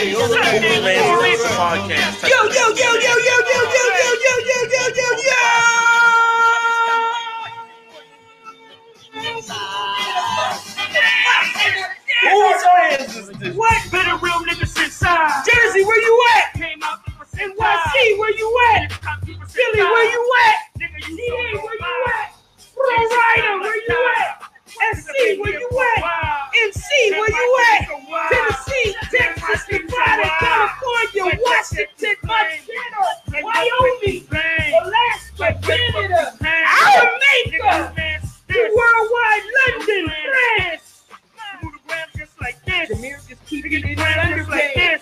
Yo. Yo, yo, yo, yo, yo, yo, yo, yo, yo, yo, yo, yo, yo. Whose fans is this? What? Been a real nigga since I Jersey, where you at? came out. NYC, where you at? Philly, where you at? Nigga, you where you at? Pro Rider, where you at? SC, where you at? NC, where you at? Tennessee, Texas, Nevada, California, Washington, Montana, Wyoming, Alaska, Canada, Jamaica, worldwide London, France. Jameer just keep getting his underpaid.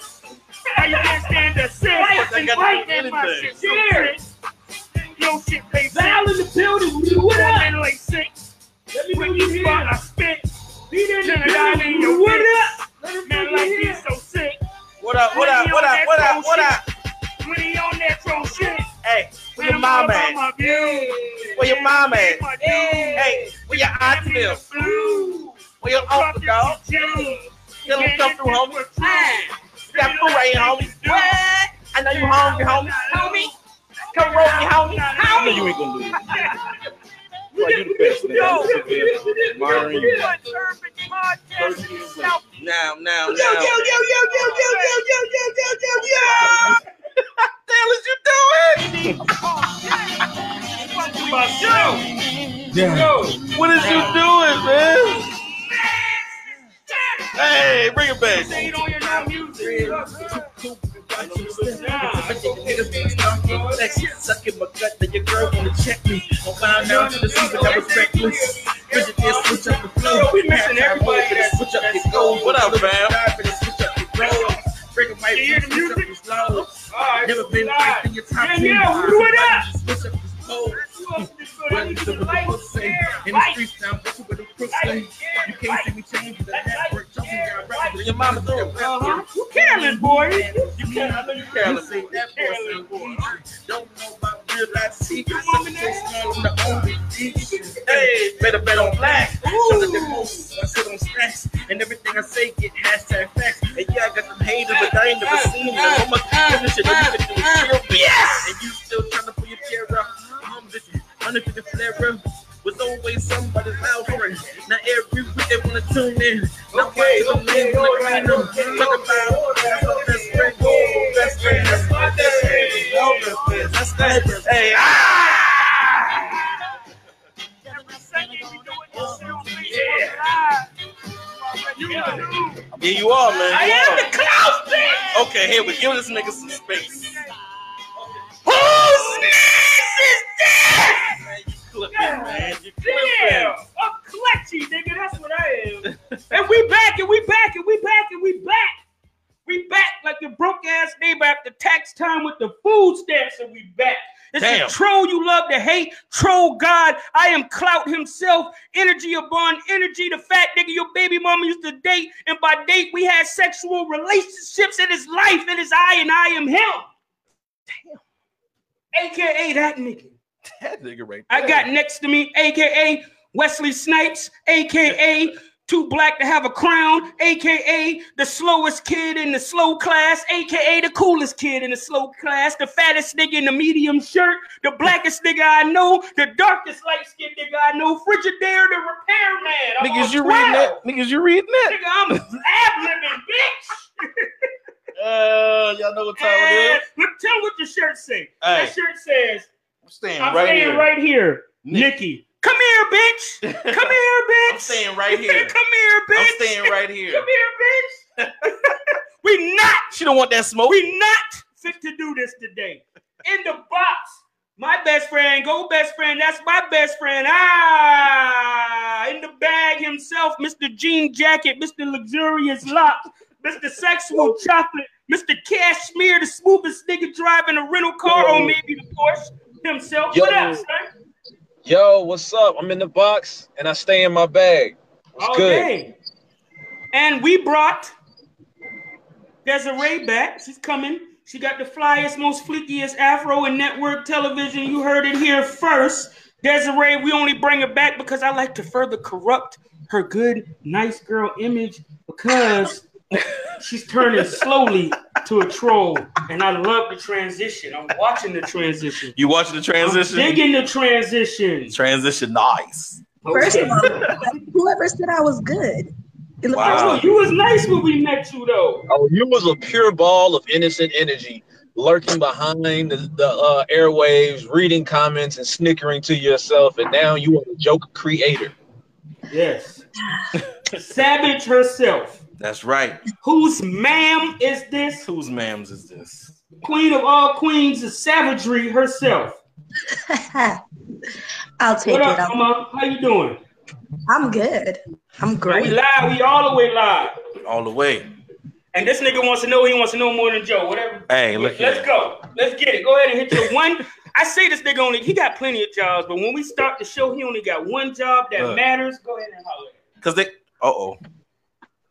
How you can't stand the sin? I got Right to do in my anything. shit. Cheers. Yo, shit, pay Val in the building, what up? Man, like six. Let me know When you you spot, I here. spit. Peter in the Turn it on in your what up? Let him Man, like you he's so sick. What up? What up? What up? What up? What up? When he on that troll shit. Hey, where your Man, mom at? about. Where your mom at? My Hey. Hey, where your aunt dude. live? Where your uncle, dog? Tell him come through, homie. You got food right homie. What? I know you hungry, homie. Homie. Come roll me, homie. I know you ain't gonna do it. Boy, you the best, man. Yo. I'm. Admiring you. Now, now, Yo, yo, yo, yo, yo, yo, yo, yo, yo, yo, yo, yo. What the hell is you doing? Yeah. What is you doing, man? Hey, bring it back. Say on your now music. Sucking my gut, then your girl wanna check me. I'm found out to the season that was reckless. Bridget did switch up the flow. We missing everybody Switch up the goals. What up, fam? Switch up the goals. Break 'em right, hear the music? the slow. Alright, Never been live. right in your top Yeah, 10. yeah, what up? Switch up the goals. You? Uh-huh. Careless, boy. You careless. boy. Don't know real life secrets. The only better bet on black. I sit on stacks, and everything I say get hashtag facts. And yeah, I got them haters, but I ain't never seen finish it. And you still trying to pull your chair up. I'm just under the flare up. Was always somebody's loud friend. Now every week they wanna tune in. Now Okay, back to the lane, okay, like alright, okay, Talk about that's my best friend. Best friend, that's my best friend. Your best friend, that's my best friend. Hey, ah! Yeah, you are, man. I am are. the cloud bitch. Okay, here we give this nigga some space. Whose knees is this? Man, you clipping, man. You Damn, clipping. I'm clutchy, nigga. That's what I am. and we back, and we back, and we back, and we back. We back like your broke ass neighbor after tax time with the food stamps, and we back. It's Damn. a troll you love to hate, troll God. I am Clout himself, energy upon energy. The fat nigga your baby mama used to date, and by date we had sexual relationships in his life. It is I, and I am him. Damn. AKA that nigga. That nigga right I got next to me, aka Wesley Snipes, aka Too Black to Have a Crown, aka the slowest kid in the slow class, aka the coolest kid in the slow class, the fattest nigga in the medium shirt, the blackest nigga I know, the darkest light skinned nigga I know, Frigidaire the repairman. I'm Niggas, you 12. reading that? Niggas, you reading that? Nigga, I'm a lab living, bitch. Uh, y'all know what time it And is? look, tell what the shirt say. Hey. That shirt says, I'm staying I'm right staying here. right here. Nick. Nicki. Come here, bitch. Come here, bitch. I'm staying right here. Come here, bitch. I'm staying right here. Come here, bitch. we not, She don't want that smoke. we not fit to do this today. In the box, my best friend, go best friend. That's my best friend. Ah, in the bag himself, Mr. Jean Jacket, Mr. Luxurious Lock, Mr. Sexual Chocolate, Mr. Cashmere, the smoothest nigga driving a rental car, or maybe the Porsche himself. What Yo. up, son? Yo, what's up? I'm in the box and I stay in my bag. Good? Okay. And we brought Desiree back. She's coming. She got the flyest, most fleekiest afro in network television. You heard it here first. Desiree, we only bring her back because I like to further corrupt her good, nice girl image because she's turning slowly to a troll, and I love the transition. I'm watching the transition. You watching the transition? I'm digging the transition. Transition, nice. First Okay. of all, whoever said I was good in Wow. You was nice when we met you though. Oh, you was a pure ball of innocent energy, lurking behind the, the uh, airwaves, reading comments and snickering to yourself, and now you are a joke creator. Yes. Savage herself. That's right. Whose ma'am is this? Whose mams is this? Queen of all queens is savagery herself. I'll take What it. up, mama? How you doing? I'm good. I'm great. We great. live. We all the way live. All the way. And this nigga wants to know. He wants to know more than Joe. Whatever. Hey, look Let's here. go. Let's get it. Go ahead and hit your one. I say this nigga only. He got plenty of jobs, but when we start the show, he only got one job that Look. matters. Go ahead and holler. Cause they uh oh.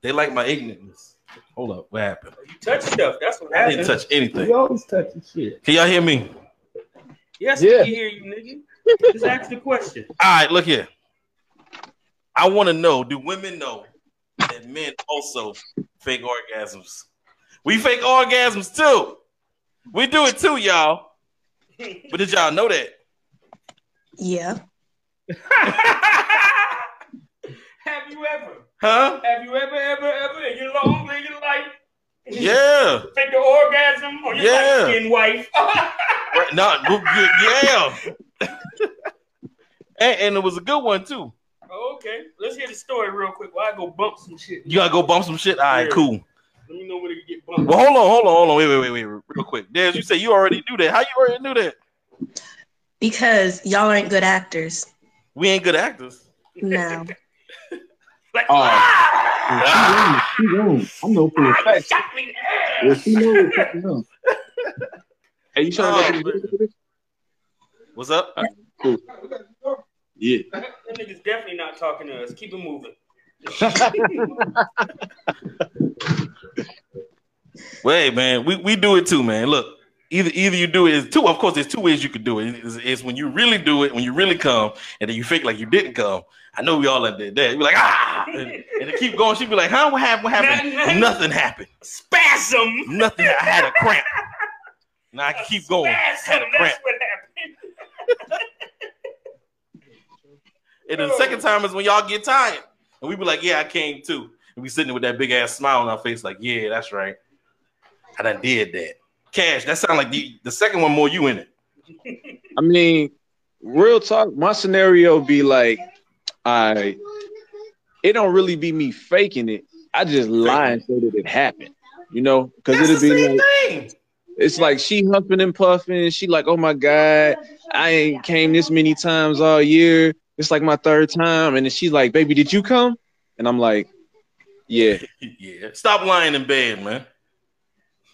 They like my ignorance. Hold up, what happened? You touch stuff. That's what I didn't touch anything. You always touching shit. Can y'all hear me? Yes, Yeah. we can hear you, nigga. Just ask the question. All right, look here. I want to know: Do women know that men also fake orgasms? We fake orgasms too. We do it too, y'all. But did y'all know that? Yeah. Have you ever? Huh? Have you ever, ever, ever in your long living life Yeah. fake the orgasm on your Yeah. light-skinned wife? Right, no, yeah. and, and it was a good one too. Oh, okay, let's hear the story real quick. While I go bump some shit. You gotta go bump some shit. All right, Yeah. cool. Let me know when it get bumped. Well, hold on, hold on, hold on. Wait, wait, wait, wait, real quick. Des, you say you already knew that. How you already knew that? Because y'all aren't good actors. We ain't good actors. No. like, Oh. ah, She wrong. I know for a you fact. shot me in the she knows something else. Hey, you trying Oh, to man. get this? What's up? Cool. Yeah. That nigga's definitely not talking to us. Keep it moving. Wait, man, we, we do it too, man. Look, either either you do it is two. Of course, there's two ways you could do it. It's, it's when you really do it, when you really come, and then you fake like you didn't come. I know we all did that. You be like ah, and, and it keep going. She'd be like, huh? What happened? What happened? Nothing. Nothing happened. Spasm. Nothing. I had a cramp. Now I can keep going. Spasm. Had a cramp. That's what happened. And the second time is when y'all get tired, and we be like, yeah, I came too. And we sitting there with that big ass smile on our face, like, yeah, that's right. I done did that. Cash, that sound like the, the second one more you in it. I mean, real talk. My scenario be like, I. It don't really be me faking it. I just lie and say that it happened. You know, because it'll be like thing. it's like she humping and puffing. She like, oh my god, I ain't came this many times all year. It's like my third time, and then she's like, baby, did you come? And I'm like, yeah. Yeah. Stop lying in bed, man.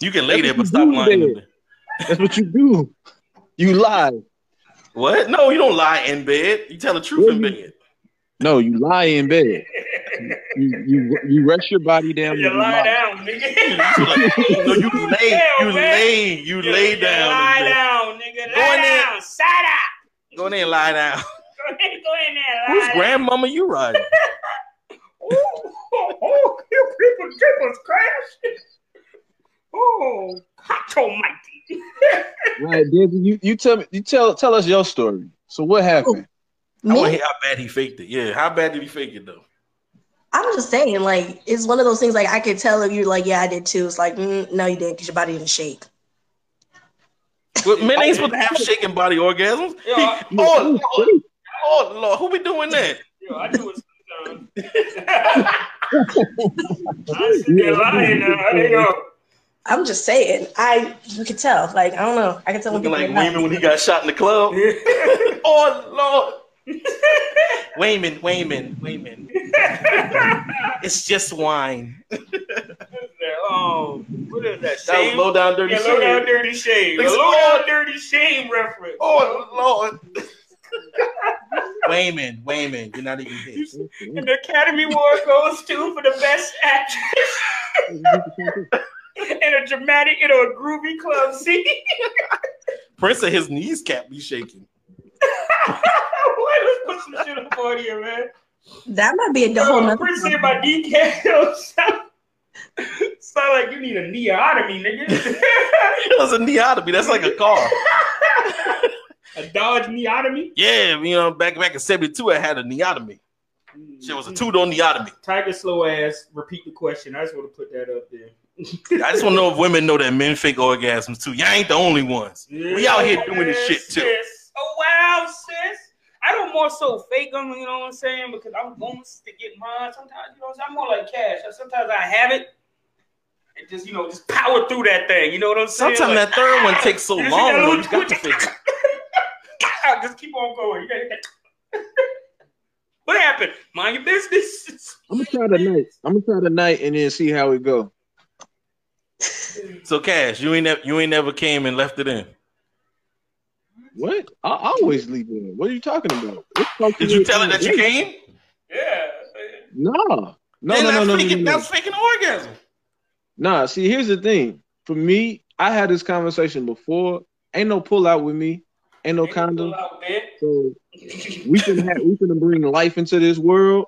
You can lay there, but stop lying in bed. bed. That's what you do. You lie. What? No, you don't lie in bed. You tell the truth in Yeah, bed. No, you lie in bed. You you you rest your body down. You and lie down, nigga. no, you lay, Hell, you man. lay, you lay down. Lie in down, nigga. Go Lie in down. Side out. Go in there and lie down. Go in, there. Lie Whose down. grandmama you riding? Ooh, oh, oh, people, people's crash. Oh, hot almighty. Right, David, you you tell me you tell tell us your story. So what happened? I want to hear how bad he faked it. Yeah, how bad did he fake it though? I'm just saying, like, it's one of those things like I could tell if you're like, yeah, I did too. It's like, mm, no, you didn't because your body didn't shake. Well, men ain't supposed to have shaking body orgasms. Yo, I- oh, Lord, oh Lord, who be doing that? Yo, I do it sometimes. I sit there lying now. Hey, yo. I'm just saying, I you can tell. Like, I don't know. I can tell when Looking like. Wayman when he got shot in the club. oh Lord, Wayman, Wayman, Wayman. It's just wine. Oh, what is that? That was low down dirty Yeah, low down dirty shame. It's low all- down dirty shame reference. Oh Lord. Wayman, Wayman, you're not even here. And the Academy Award goes to for the best actress in a dramatic, in a groovy club scene. Prince of his knees can't be shaking. Boy, let's put some shit up on here, man. That might be a whole Yo, nother. Prince said my decals. Sound like you need a neotomy, nigga. It was a neotomy. That's like a car. a Dodge neotomy. Yeah, you know, back back in '72, I had a neotomy. Shit was a two door neotomy. Tiger slow ass. Repeat the question. I just want to put that up there. I just want to know if women know that men fake orgasms too. Y'all ain't the only ones. We out here doing this shit too. Sis. Oh wow, sis. I don't more so fake them, you know what I'm saying? Because I'm going to stick get mine. Sometimes, you know, I'm more like cash. Sometimes I have it and just, you know, just power through that thing. You know what I'm saying? Sometimes Like, that third one takes so long. though, You got to twitch? fake it. just keep on going. You gotta hit what happened? Mind your business. I'm gonna try tonight. I'm gonna try tonight and then see how it go. So, Cash, you ain't never you ain't never came and left it in. What? I, I always leave it in. What are you talking about? What Did you tell her that you came? Yeah. No. No, no, no, no, no, faking, no, no. That's faking orgasm. Nah, see, here's the thing. For me, I had this conversation before. Ain't no pull out with me. Ain't no condom. Pull. So we can have we finna bring life into this world,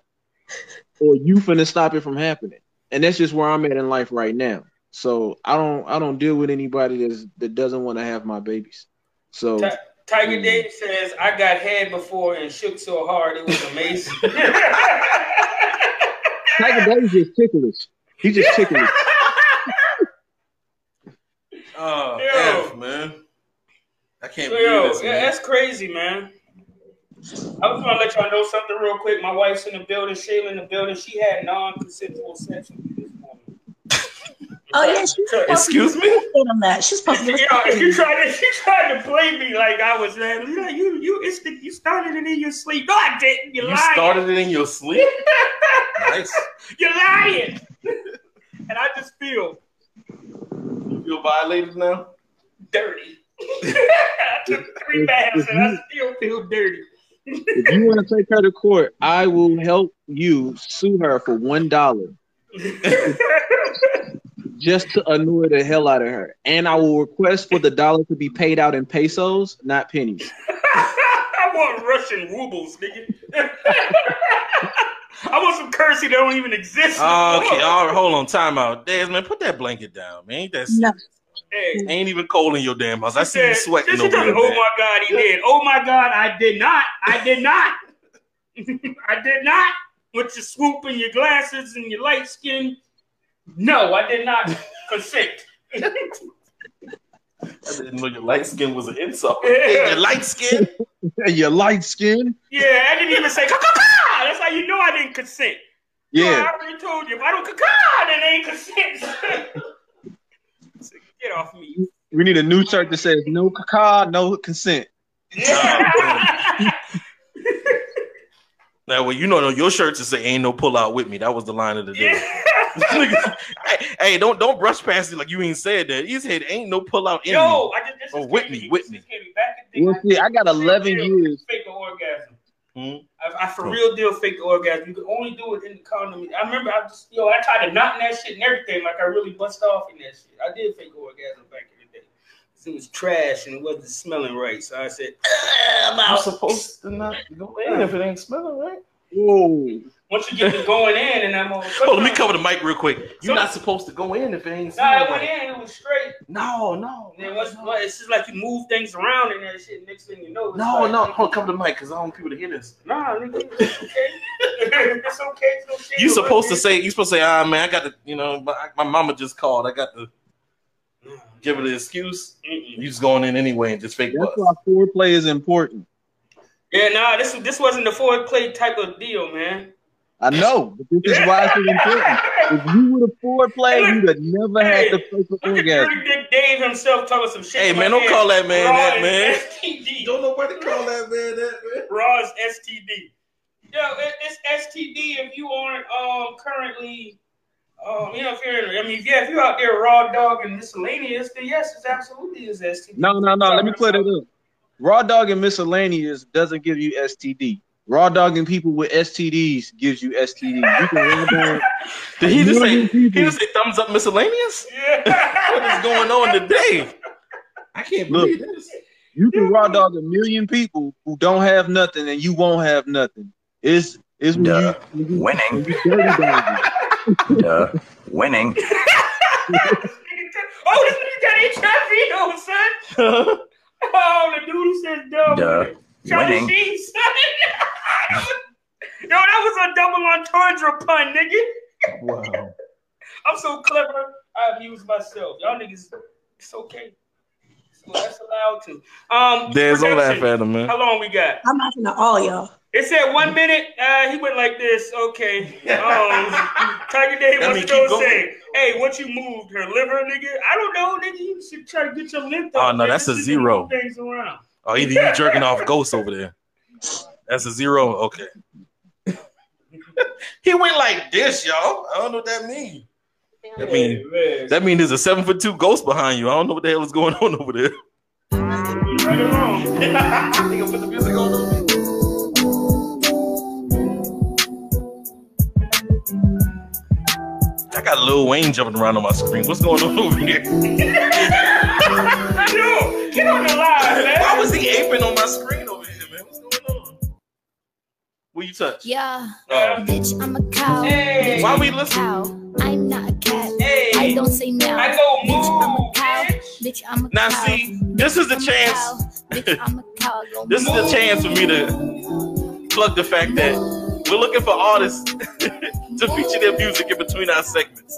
or you finna stop it from happening. And that's just where I'm at in life right now. So I don't I don't deal with anybody that's that doesn't want to have my babies. So Ti- Tiger mm. Dave says, I got head before and shook so hard it was amazing. Tiger Daddy's just ticklish. He's just ticklish. Oh, Yo. F, man. I can't So, believe yo, this, yeah, man. that's crazy, man. I was gonna let y'all know something real quick. My wife's in the building, Shayla in the building. She had non-consensual sex with me this morning. Oh yeah, she's supposed Excuse me? be on that. She's supposed to You be know, she tried to she tried to play me like I was that. you know, you you it's the, you started it in your sleep. No, I didn't. You're You lying. started it in your sleep? nice. You're lying. and I just feel You feel violated now? dirty. I took three baths and I still feel dirty. If you want to take her to court, I will help you sue her for one dollar just to annoy the hell out of her. And I will request for the dollar to be paid out in pesos, not pennies. I want Russian rubles, nigga. I want some currency that don't even exist. Oh, okay, all right, hold on, time out. Des, man, put that blanket down, man. Ain't that No. Hey, ain't even cold in your damn house. I she see you sweating over there. Oh my God, he did. Oh my God, I did not. I did not. I did not. With your swoop and your glasses and your light skin. No, I did not consent. I didn't know your light skin was an insult. Yeah. Your light skin? Your light skin? Yeah, I didn't even say caca. That's how you know I didn't consent. No, I already told you. If I don't caca, then ain't consent. So Get off me. We need a new shirt that says no caca, no consent. Yeah. Now, well, you know, no, your shirt to say "Ain't no pull out with me." That was the line of the day. yeah. Hey, hey, don't don't brush past it like you ain't said that. You said "Ain't no pull out in me." Yo, I just this Oh, is Whitney, Whitney. This is Katie. Back in the Well, see, I got 11 years. Fake the orgasm. Hmm? I, I for real deal fake the orgasm. You can only do it in the condom. I remember I just yo, I tried to knot in that shit and everything. Like I really bust off in that shit. I did fake orgasm back in the day. 'Cause It was trash and it wasn't smelling right. So I said, "Ah, I'm I'm out. supposed to not go in if it ain't smelling right. Whoa. Once you get to going in and I'm on. Oh, let me cover the mic real quick. You're So- not supposed to go in if it ain't Nah, I went in. It was straight. No, no, And then once, well, it's just like you move things around and that shit. Next thing you know, it's no, like, no. Hold, cover the mic because I don't want people to hear this. Nah, nigga, it's okay. it's okay. It's no shame You about supposed to say, you supposed to say, ah, man, I got to, you know, my, my mama just called. I got to give her the excuse. Mm-mm. You just going in anyway and just fake That's bust. why foreplay is important. Yeah, nah, this this wasn't the forward play type of deal, man. I know, but this is why it's important. If you would have foreplay, you'd have never had to fake an Look at orgasm. Dirty Dick Dave himself talking some shit. Hey, man, don't that call that man Raw that, is man. STD. nobody call that man that, man. Raw is STD. Yo, it, it's STD if you aren't um currently um you know if you're I mean yeah if you're out there raw dog and miscellaneous then yes it's absolutely is STD. No, no, no. Let me clear that up. Raw dog and miscellaneous doesn't give you STD. Raw dogging people with STDs gives you STD. You can raw dog. Did he just say, million he just say thumbs up miscellaneous? Yeah. What is going on today? I can't Look. believe this. You can raw dog a million people who don't have nothing, and you won't have nothing. It's it's when you, Duh. you, Winning. you dirty dog it. Duh. Winning. oh, this nigga got HIV though, son. Oh, the dude who says dumb. Duh. Charlie Winning. Sheen, son. Yo, that was a double entendre pun, nigga. Wow. I'm so clever. I abuse myself. Y'all niggas, it's okay. So that's allowed to. Um, There's no laugh production. at him, man. How long we got? I'm laughing at all y'all. It said one minute. Uh, he went like this. Okay. Um, Tiger Day, That what's mean it keep gonna going. say? Hey, what you moved? Her liver, nigga? I don't know, nigga. You should try to get your length Oh, no, nigga. that's a Just zero. Things around. Oh, either you jerking off ghosts over there. That's a zero. Okay. he went like this, y'all. I don't know what that means. That mean man. that mean there's a seven foot two ghost behind you. I don't know what the hell is going on over there. Right or wrong. Nigga, put the music on. I got Lil Wayne jumping around on my screen. What's going on over here? I know. Get on the line, man. Why was he aping on my screen What you touch? Yeah, Oh. bitch, I'm a cow. Hey. Bitch, Why we listen? Cow. I'm not a cat. Hey. I don't say meow. I go Bitch, I'm a cow. bitch. Bitch, I'm a cow. Now cow. see, this is the I'm chance. Bitch, I'm a cow. This is the chance for me to plug the fact that we're looking for artists to feature their music in between our segments.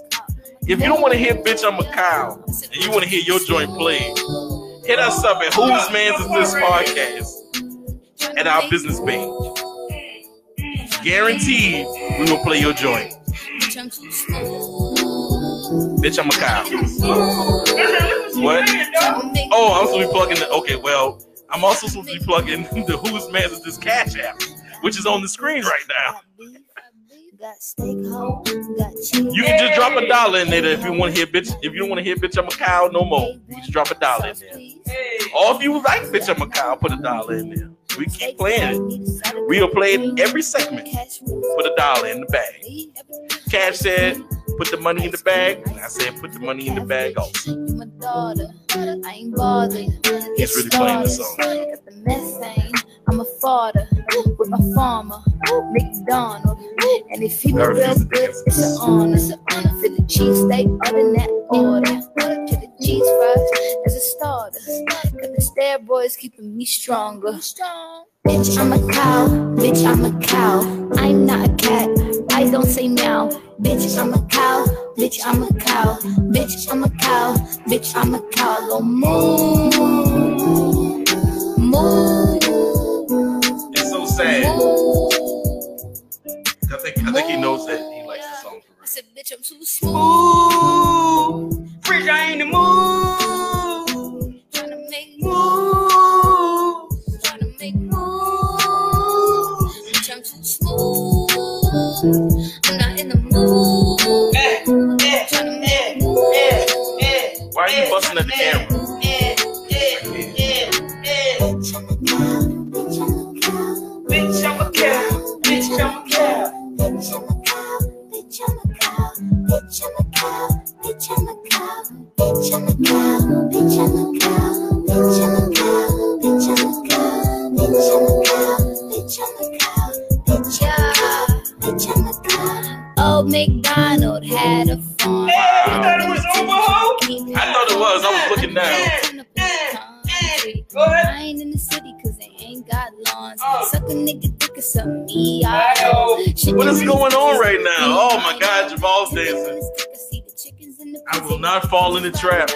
If you don't want to hear "Bitch I'm a Cow" and you want to hear your joint played, hit us up at Whose Man's Is This podcast at our business page. Guaranteed, we will play your joint. Bitch, I'm a cow. What? Oh, I'm supposed to be plugging the. Okay, well, I'm also supposed to be plugging the Whose Man's Is This Cash app, which is on the screen right now. You can just drop a dollar in there if you want to hear bitch. If you don't want to hear bitch, I'm a cow no more. You can just drop a dollar in there. Or if you like bitch, I'm a cow, put a dollar in there. We keep playing it. We'll play it every segment. Put a dollar in the bag. Cash said, put the money in the bag. And I said, put the money in the bag also. You my daughter, I ain't bothered. He's really playing the song. Got the methane. I'm a father with a farmer, McDonald. And if he be I real refuse to good, dance. it's an honor. It's an honor for the cheesesteak, other than that order. To the cheese fries as a starter. Cause the steroids keeping me stronger. Bitch, I'm a cow. Bitch, I'm a cow. I'm not a cat. I don't say meow. Bitch, I'm a cow. Bitch, I'm a cow. Bitch, I'm a cow. Bitch, I'm a cow. Go moo. Moo. It's so sad. I think I think he knows that he likes the song for I said, bitch, I'm too smooth. Rich, I ain't the mood. Why are you busting at the camera? Bitch, I'm fall in the trap.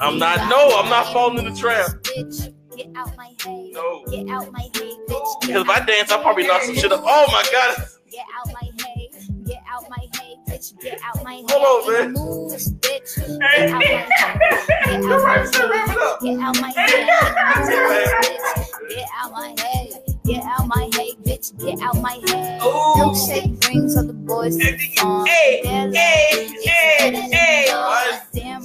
I'm not- no, I'm not falling in the trap. Bitch, get out my. No. Get out my. Because if I dance, I'll probably knock some shit up. Oh my God. Get out my hay. Get out my hay, bitch. Get out my hay. Hold on, man. Bitch. Get Hey. out my hay. Get out my hay. Get out my hay. Get out my hay. Get out my hay, bitch. Get out my hay. Ooh. Milkshake brings all the boys to the farm. Hey, hey, hey, hey. yours. Damn.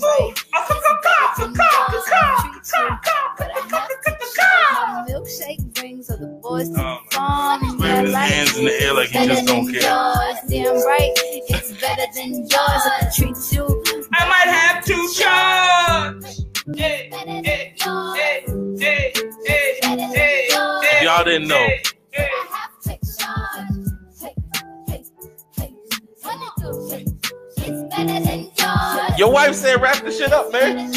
Milkshake brings all the boys to the Oh, farm. Waving his hands in the air like he just don't care. Yours. Damn right, it's better than yours. I treat you I might have to charge. Hey, better than yours. hey, hey, hey, hey, hey. Y'all didn't know. Your wife said wrap the shit up, man.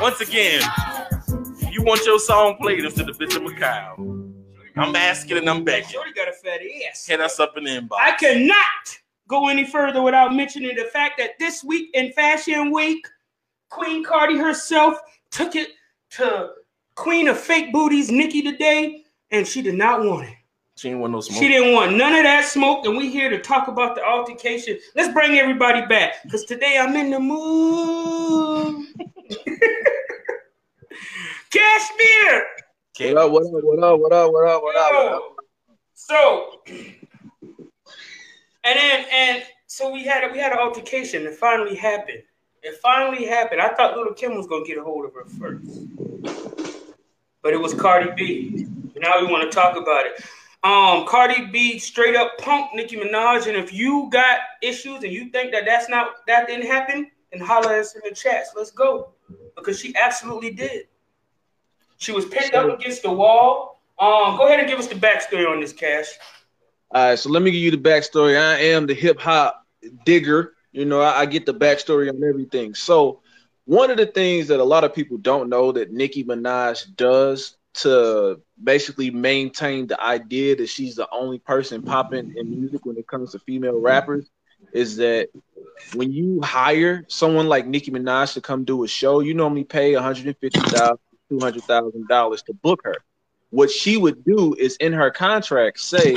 Once again, you want your song played instead of Bitch I'm a Cow. I'm asking and I'm begging. Shorty got a fat ass. Hit us up in the inbox. I cannot go any further without mentioning the fact that this week in Fashion Week, Queen Cardi herself took it to Queen of Fake Booties, Nicki, today, and she did not want it. She ain't want no smoke. She didn't want none of that smoke, and we here to talk about the altercation. Let's bring everybody back, because today I'm in the mood. Cashmere. What up? What up? What up? What up? What up? What up? What up? So, and then and so we had a, we had an altercation. It finally happened. It finally happened. I thought Lil Kim was gonna get a hold of her first, but it was Cardi B. Now we want to talk about it. Um, Cardi B straight up punked Nicki Minaj, and if you got issues and you think that that's not that didn't happen, then holler at us in the chats. Let's go because she absolutely did. She was pinned up against the wall. Um, go ahead and give us the backstory on this, Cash. All right, so let me give you the backstory. I am the hip hop digger. You know, I, I get the backstory on everything. So, one of the things that a lot of people don't know that Nicki Minaj does to basically maintain the idea that she's the only person popping in music when it comes to female rappers is that when you hire someone like Nicki Minaj to come do a show, you normally pay $150,000, $200,000 to book her. What she would do is in her contract say,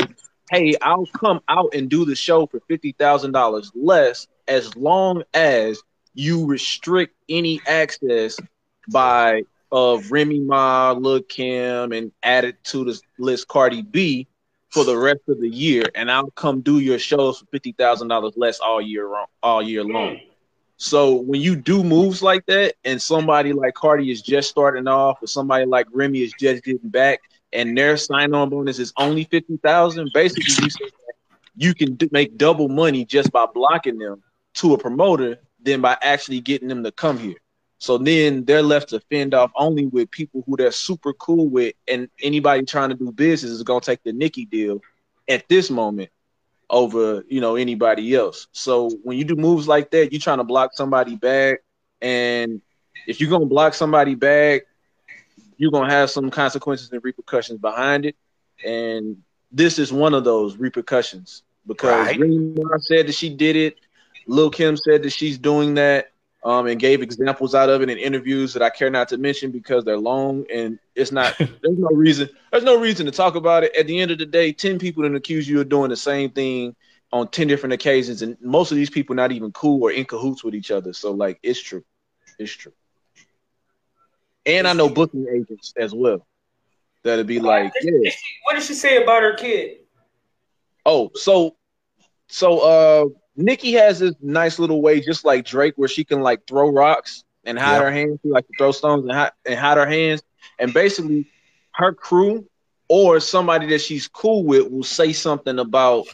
hey, I'll come out and do the show for $50,000 less as long as you restrict any access by of Remy Ma, Lil Kim, and add it to the list Cardi B for the rest of the year, and I'll come do your shows for fifty thousand dollars less all year long, all year long. So when you do moves like that, and somebody like Cardi is just starting off, or somebody like Remy is just getting back, and their sign-on bonus is only fifty thousand, basically you, you can make double money just by blocking them to a promoter than by actually getting them to come here. So then they're left to fend off only with people who they're super cool with, and anybody trying to do business is gonna take the Nicki deal at this moment over you know anybody else. So when you do moves like that, you're trying to block somebody back, and if you're gonna block somebody back, you're gonna have some consequences and repercussions behind it. And this is one of those repercussions because Right. Remy said that she did it. Lil Kim said that she's doing that um, and gave examples out of it in interviews that I care not to mention because they're long and it's not. there's no reason. There's no reason to talk about it. At the end of the day, ten people can accuse you of doing the same thing on ten different occasions, and most of these people not even cool or in cahoots with each other. So like, it's true. It's true. And I know booking agents as well that'll be like, Did- yeah. did she- what did she say about her kid? Oh, so so uh Nicki has this nice little way, just like Drake, where she can like throw rocks and hide Yep. her hands. She like to throw stones and hide, and hide her hands. And basically, her crew or somebody that she's cool with will say something about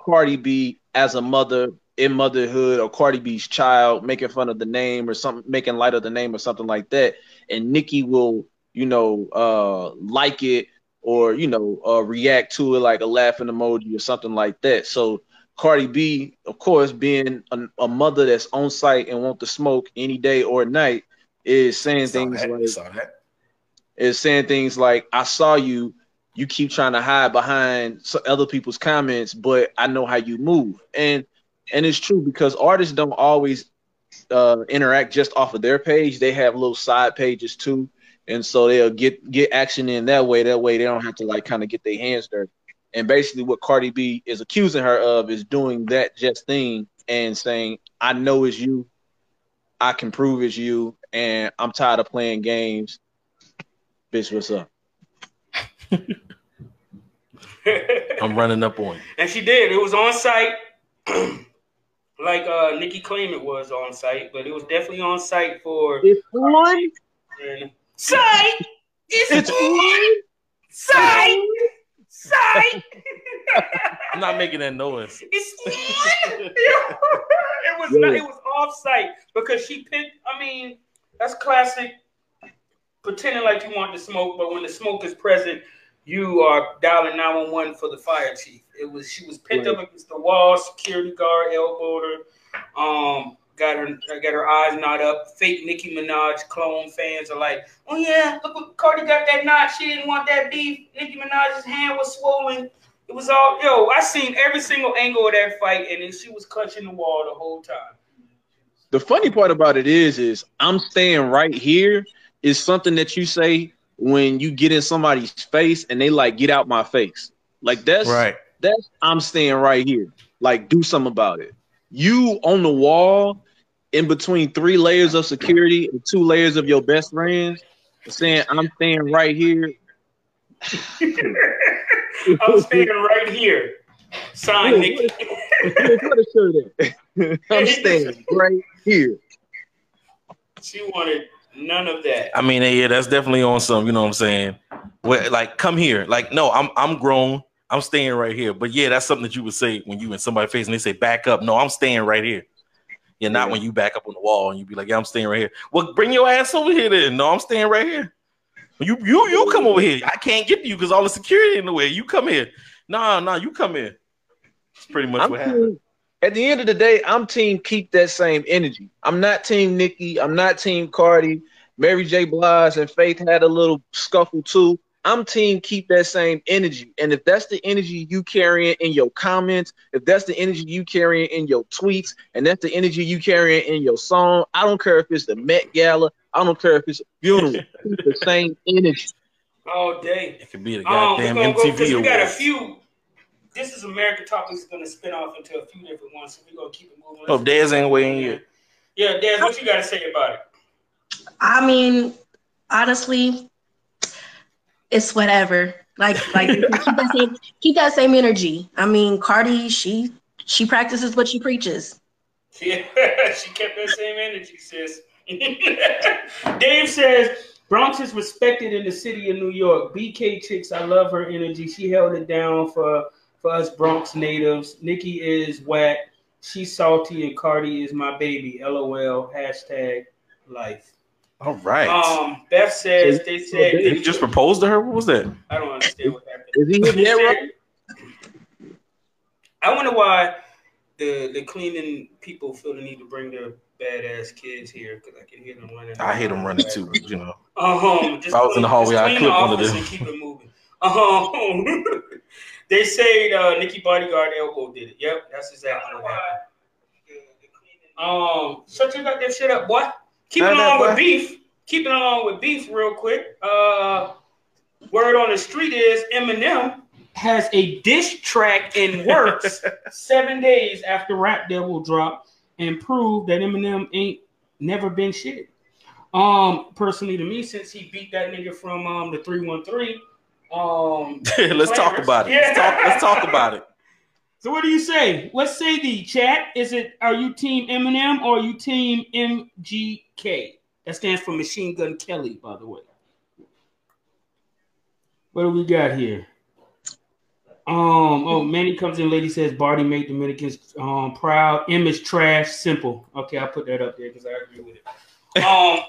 Cardi B as a mother in motherhood or Cardi B's child, making fun of the name or something, making light of the name or something like that. And Nicki will, you know, uh, like it or you know, uh, react to it like a laughing emoji or something like that. So Cardi B, of course, being a, a mother that's on site and want to smoke any day or night, is saying things that, like is saying things like, "I saw you. You keep trying to hide behind other people's comments, but I know how you move." And and it's true because artists don't always uh, interact just off of their page. They have little side pages too, and so they'll get get action in that way. That way, they don't have to like kind of get their hands dirty. And basically, what Cardi B is accusing her of is doing that just thing and saying, "I know it's you. I can prove it's you, and I'm tired of playing games." Bitch, what's up? I'm running up on you. and she did. It was on site, like uh, Nicki claimed it was on site, but it was definitely on site for It's on. site. It's, It's on site. Site. I'm not making that noise. It's on. it was not, it was off site because she picked. I mean, that's classic. Pretending like you want to smoke, but when the smoke is present, you are dialing 911 for the fire chief. It was she was picked up against the wall, security guard elbowed her. Um, got her got her eyes knot up. Fake Nicki Minaj clone fans are like, oh yeah, look what Cardi got that knot. She didn't want that beef. Nicki Minaj's hand was swollen. It was all yo. I seen every single angle of that fight, and then she was clutching the wall the whole time. The funny part about it is, is I'm staying right here is something that you say when you get in somebody's face and they like get out my face. Like that's Right. that's I'm staying right here. Like do something about it. You on the wall in between three layers of security and two layers of your best friends saying I'm staying right here. I'm staying right here. Sign Nicki. Put a shirt in. I'm staying right here. She wanted none of that. I mean, yeah, that's definitely on some. You know what I'm saying? Where, like, come here. Like, no, I'm I'm grown. I'm staying right here. But yeah, that's something that you would say when you in somebody's face and they say back up. No, I'm staying right here. Yeah, not when you back up on the wall and you be like, yeah, I'm staying right here. Well, bring your ass over here then. No, I'm staying right here. You you you come over here. I can't get to you because all the security in the way. You come here. Nah, nah, you come here. It's pretty much I'm what happened. at the end of the day, I'm team keep that same energy. I'm not team Nicki. I'm not team Cardi. Mary J. Blige and Faith had a little scuffle too. I'm team keep that same energy. And if that's the energy you carrying in your comments, if that's the energy you carrying in your tweets, and that's the energy you carrying in your song, I don't care if it's the Met Gala, I don't care if it's a funeral. the same energy. All day. It could be the Um, goddamn we're gonna go we got a few. This is American Topics is gonna spin off into a few different ones, so we're gonna keep it moving. Oh, Dez ain't waiting yet. Yeah, Dad, what you got to say about it? I mean, honestly, it's whatever. Like, like keep that same keep that same energy. I mean, Cardi, she she practices what she preaches. Yeah, she kept that same energy, sis. Dave says Bronx is respected in the city of New York. BK chicks, I love her energy. She held it down for for us Bronx natives. Nicki is whack. She's salty, and Cardi is my baby. LOL. Hashtag life. All right. Um, Beth says they said Did he just proposed to her? What was that? I don't understand what happened. Is he hitting that right? I wonder why the the cleaning people feel the need to bring their badass kids here because I can hear them running. I hate him running too. You know. Um, just If I was in the hallway, I'd clip the one of office them. and keep it moving. Um, they say uh, Nicki Bodyguard elbow did it. Yep, that's exactly what happened. Um, shut your goddamn shit up, boy. Keeping along with beef. Keeping along with beef, real quick. Uh, word on the street is Eminem has a dish track in works seven days after Rap Devil dropped and proved that Eminem ain't never been shit. Um, personally to me, since he beat that nigga from um the 313. Um let's talk about it. Let's talk, let's talk about it. So what do you say? Let's say the chat? Is it are you team Eminem or are you team MGK? That stands for Machine Gun Kelly, by the way. What do we got here? Um, oh, Manny comes in. Lady says Bardi made Dominicans um proud. M is trash. Simple. Okay, I'll put that up there because I agree with it. Um,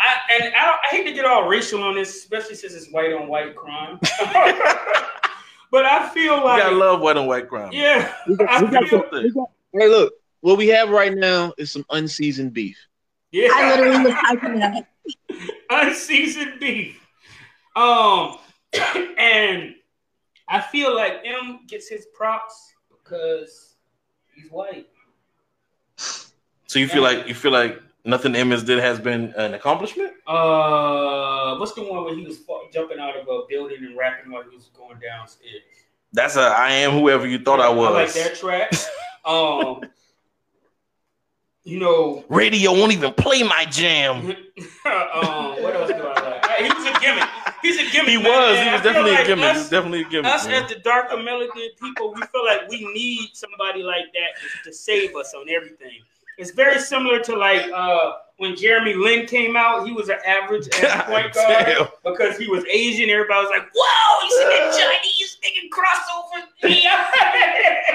I and I, I hate to get all racial on this, especially since it's white on white crime. but I feel like gotta love white on white crime. yeah, We got- I we got feel, some- we got- Hey, look, what we have right now is some unseasoned beef. yeah. I literally was typing that. unseasoned beef. Um, and I feel like M gets his props because he's white. So you feel like you feel like nothing Emmons did has been an accomplishment? Uh, what's the one where he was jumping out of a building and rapping while he was going downstairs? That's a I am whoever you thought I was. I like that track. um, you know, Radio won't even play my jam. um, what else do I like? He was a gimmick. He's a gimmick. He man. was. He was definitely like a gimmick. Us- definitely a gimmick. us man. as the dark American people, we feel like we need somebody like that to, to save us on everything. It's very similar to like uh, when Jeremy Lin came out. He was an average point guard Damn. because he was Asian. Everybody was like, "Whoa, you see that Chinese nigga crossover?"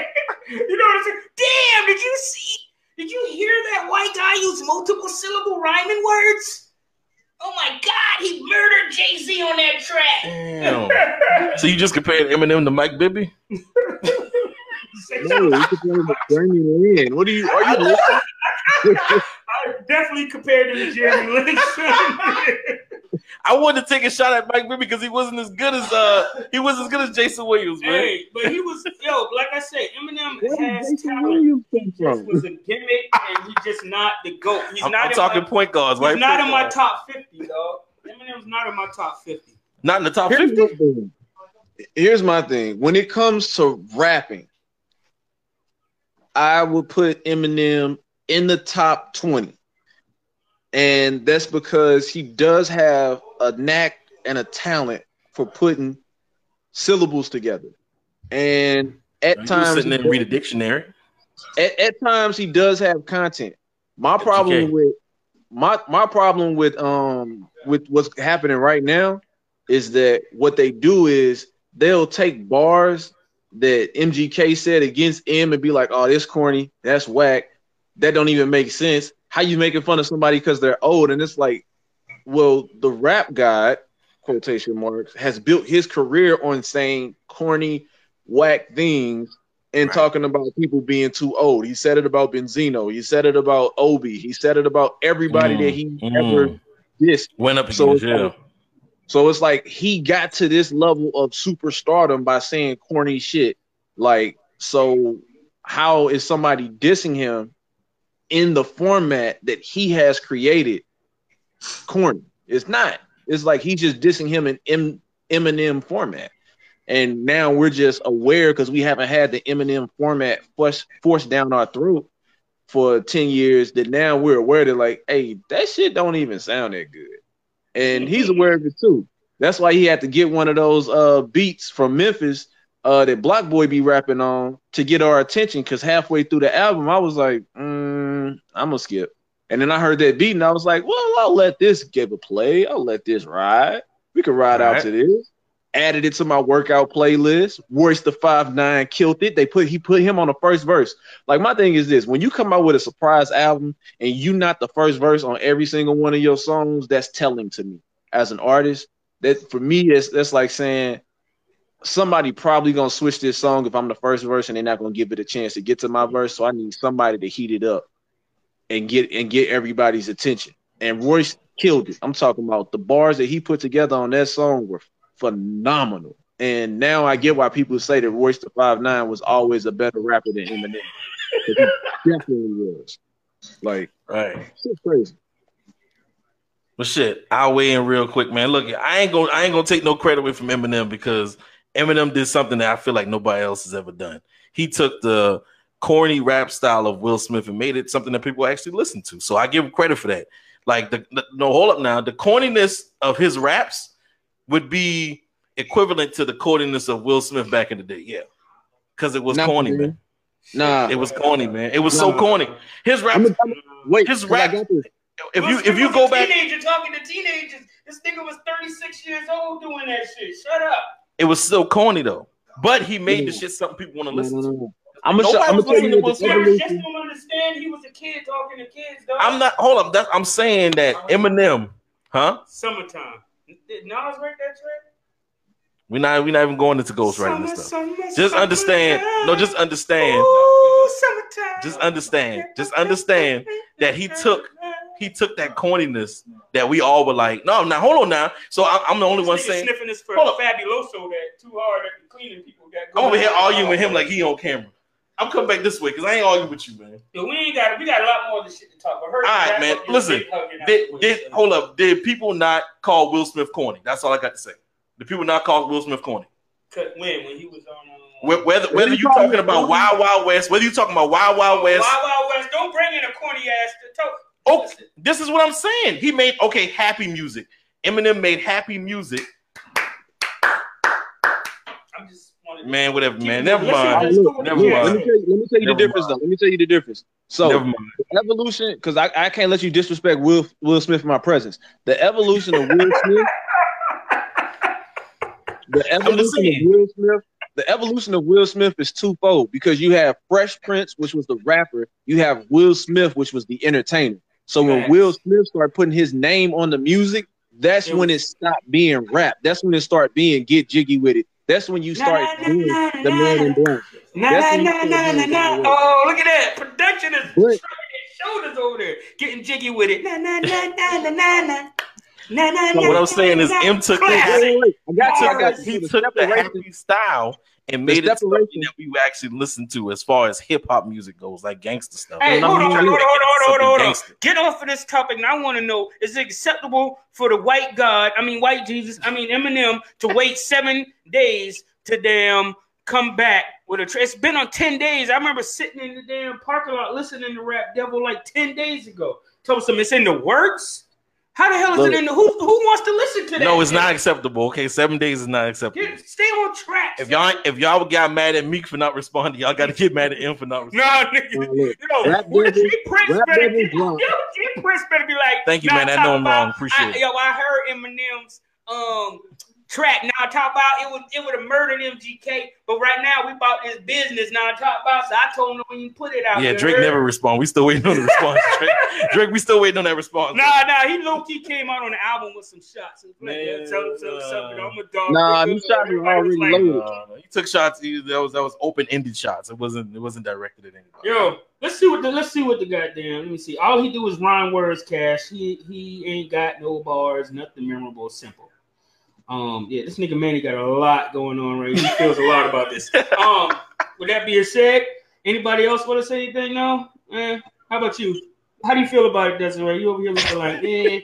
You know what I'm saying? Damn, did you see? Did you hear that white guy use multiple syllable rhyming words? Oh my God, he murdered Jay Z on that track. Damn. so you just compared Eminem to Mike Bibby? No, something. you comparing to Jeremy Lin. What are you? Are you? listening? I definitely compared him to Jeremy Lin. I wanted to take a shot at Mike Bibby because he wasn't as good as uh he was as good as Jason Williams, man. hey, but he was yo. Like I said, Eminem Where has talent. Williams come This was a gimmick, and he's just not the goat. He's I'm, not I'm in talking my, point guards, He's right? not in my top fifty, dog. Eminem's not in my top fifty. Not in the top fifty. Here's my thing. When it comes to rapping, I would put Eminem in the top 20. And that's because he does have a knack and a talent for putting syllables together. And at times sitting there and read a dictionary. at, at times he does have content. My problem with my my problem with um with what's happening right now is that what they do is they'll take bars that MGK said against M and be like, "Oh, this corny, that's whack, that don't even make sense." How you making fun of somebody because they're old? And it's like, well, the rap god quotation marks has built his career on saying corny, whack things and Right. talking about people being too old. He said it about Benzino. He said it about Moby. He said it about everybody Mm, that he mm. ever dissed. Went up So it's yeah. like- So it's like he got to this level of superstardom by saying corny shit. Like, so how is somebody dissing him in the format that he has created corny? It's not. It's like he's just dissing him in M- Eminem format. And now we're just aware because we haven't had the Eminem format forced forced down our throat for 10 years that now we're aware that like, hey, that shit don't even sound that good. And he's aware of it too. That's why he had to get one of those uh beats from Memphis uh that BlocBoy be rapping on to get our attention because halfway through the album I was like, mm, I'm gonna skip. And then I heard that beat and I was like, well, I'll let this give a play. I'll let this ride. We can ride out Alright. to this. Added it to my workout playlist. Royce the Five Nine killed it. They put he put him on the first verse. Like my thing is this: when you come out with a surprise album and you not the first verse on every single one of your songs, that's telling to me as an artist. That for me, that's that's like saying somebody probably gonna switch this song if I'm the first verse and they're not gonna give it a chance to get to my verse. So I need somebody to heat it up and get and get everybody's attention. And Royce killed it. I'm talking about the bars that he put together on that song were phenomenal. And now I get why people say that Royce the Five Nine was always a better rapper than Eminem. He definitely was. Like, Right. shit crazy. But shit, I'll weigh in real quick, man. Look, I ain't gonna I ain't gonna take no credit away from Eminem because Eminem did something that I feel like nobody else has ever done. He took the corny rap style of Will Smith and made it something that people actually listen to. So I give him credit for that. Like the, the no hold up now, the corniness of his raps would be equivalent to the corniness of Will Smith back in the day. Yeah. Cause it was Nah, corny, man. man. Nah, It was corny, man. It was so corny. His rap, I'm, I'm, wait. His 'cause I rap- if Will you Smith if you go back, teenager talking to teenagers. This nigga was 36 years old doing that shit. Shut up. it was still corny though. But he made the shit something people want to listen to. No. I'm gonna, Nobody I'm gonna tell listening you to what the Will Smith just don't understand. He was a kid talking to kids, dog. I'm not. Hold up. That's, I'm saying that uh-huh. Eminem, huh? Summertime. Did Nas write that track? We're not. We're not even going into ghostwriting Summer, and stuff. summer, Just understand. No, just understand. Ooh, summertime. Just understand. Just understand that he took he took that corniness that we all were like. No, now hold on now. So I, I'm the only This one saying. sniffing this for Hold. Fabuloso that too hard at the cleaning people got. I'm over here arguing with him like he on camera. I'm coming back this way because I ain't arguing with you, man. Yo, we ain't got we got a lot more of this shit to talk about. All right, man. Listen, Did, did hold up? Did people not call Will Smith corny? That's all I got to say. Did people not call Will Smith corny? when when he was on uh, Whether whether you you talking talking about about- Wild Wild West, whether you talking about Wild Wild West, Wild Wild West. Don't bring in a corny ass to talk. oh, this is what I'm saying. He made okay happy music. Eminem made happy music. I'm just wanted to- Man, whatever, Keep man. Never mind. Let's Look, Never mind. let me tell you, let me tell you the Never difference though. Let me tell you the difference. So Never mind. the evolution, because I, I can't let you disrespect Will Will Smith in my presence. The evolution of Will Smith, the evolution of Will Smith, the evolution of Will Smith is twofold because you have Fresh Prince, which was the rapper, you have Will Smith, which was the entertainer. So when Will Smith started putting his name on the music, that's It when it stopped being rap. That's when it started being get jiggy with it. That's when you start doing the man in black. Nah, nah, nah, nah, nah, nah. Oh, look at that. Production is But- shrugging his shoulders over there, getting jiggy with it. Nah, nah, nah, nah, nah, nah, nah. Nah, nah, So nah, what I'm saying is. M took. I got you. I got you. he took the happy style and made it something separation- that we actually listen to as far as hip hop music goes, like gangster stuff. Hey, hold on, hold on, hold on, hold on, hold on, hold on. Gangster. Get off of this topic. And I want to know: Is it acceptable for the white God, I mean white Jesus, I mean Eminem, to wait seven days to damn come back with a? Tra- it's been on ten days. I remember sitting in the damn parking lot listening to Rap Devil like ten days ago. Told some it's in the works. How the hell is Look. it in the? Who who wants to listen to that? No, it's not acceptable. Okay, seven days is not acceptable. Get, stay on track. If y'all if y'all got mad at Meek for not responding, y'all got to get mad at him for not responding. no, nigga. Well, look, You know, Rap G Prince better be, yo, G Prince better be like. Thank you, man. I talk know I'm about- wrong. Appreciate I, it. Yo, I heard Eminem's um track. Now I talk about it would it would have murdered MGK, but right now we about this business. Now I talk about. So I told him when you put it out. Yeah, you Drake never respond. We still waiting on the response. Drake, Drake, we still waiting on that response. Nah, nah, he low key came out on the album with some shots. Man, I'm a dog. Nah, these shots were Everybody was already loaded. Uh, he took shots. He, that was that was open ended shots. It wasn't it wasn't directed at anybody. Yo, let's see what the let's see what the goddamn. Let me see. All he do is rhyme words, cash. He he ain't got no bars, nothing memorable, simple. Um, yeah, this nigga Manny got a lot going on right. He feels a lot about this. Um, with that being said, anybody else want to say anything now? Eh, how about you? How do you feel about it, Desiree? You over here looking like, eh.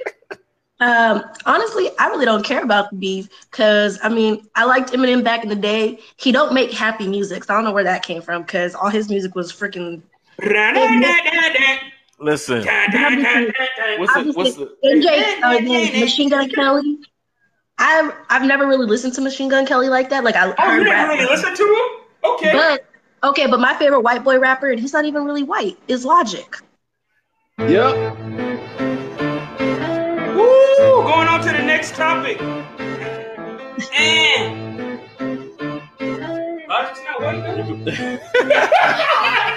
Um, honestly, I really don't care about the beef because I mean, I liked Eminem back in the day. He don't make happy music, so I don't know where that came from because all his music was freaking. Listen, what's Obviously, the, what's the MJ, uh, Machine Gun Kelly. I've I've never really listened to Machine Gun Kelly like that. Like I oh, you didn't rap, really listen to him? Okay. but okay, but my favorite white boy rapper, and he's not even really white, is Logic. Yep. Woo! Going on to the next topic. And Logic's not white.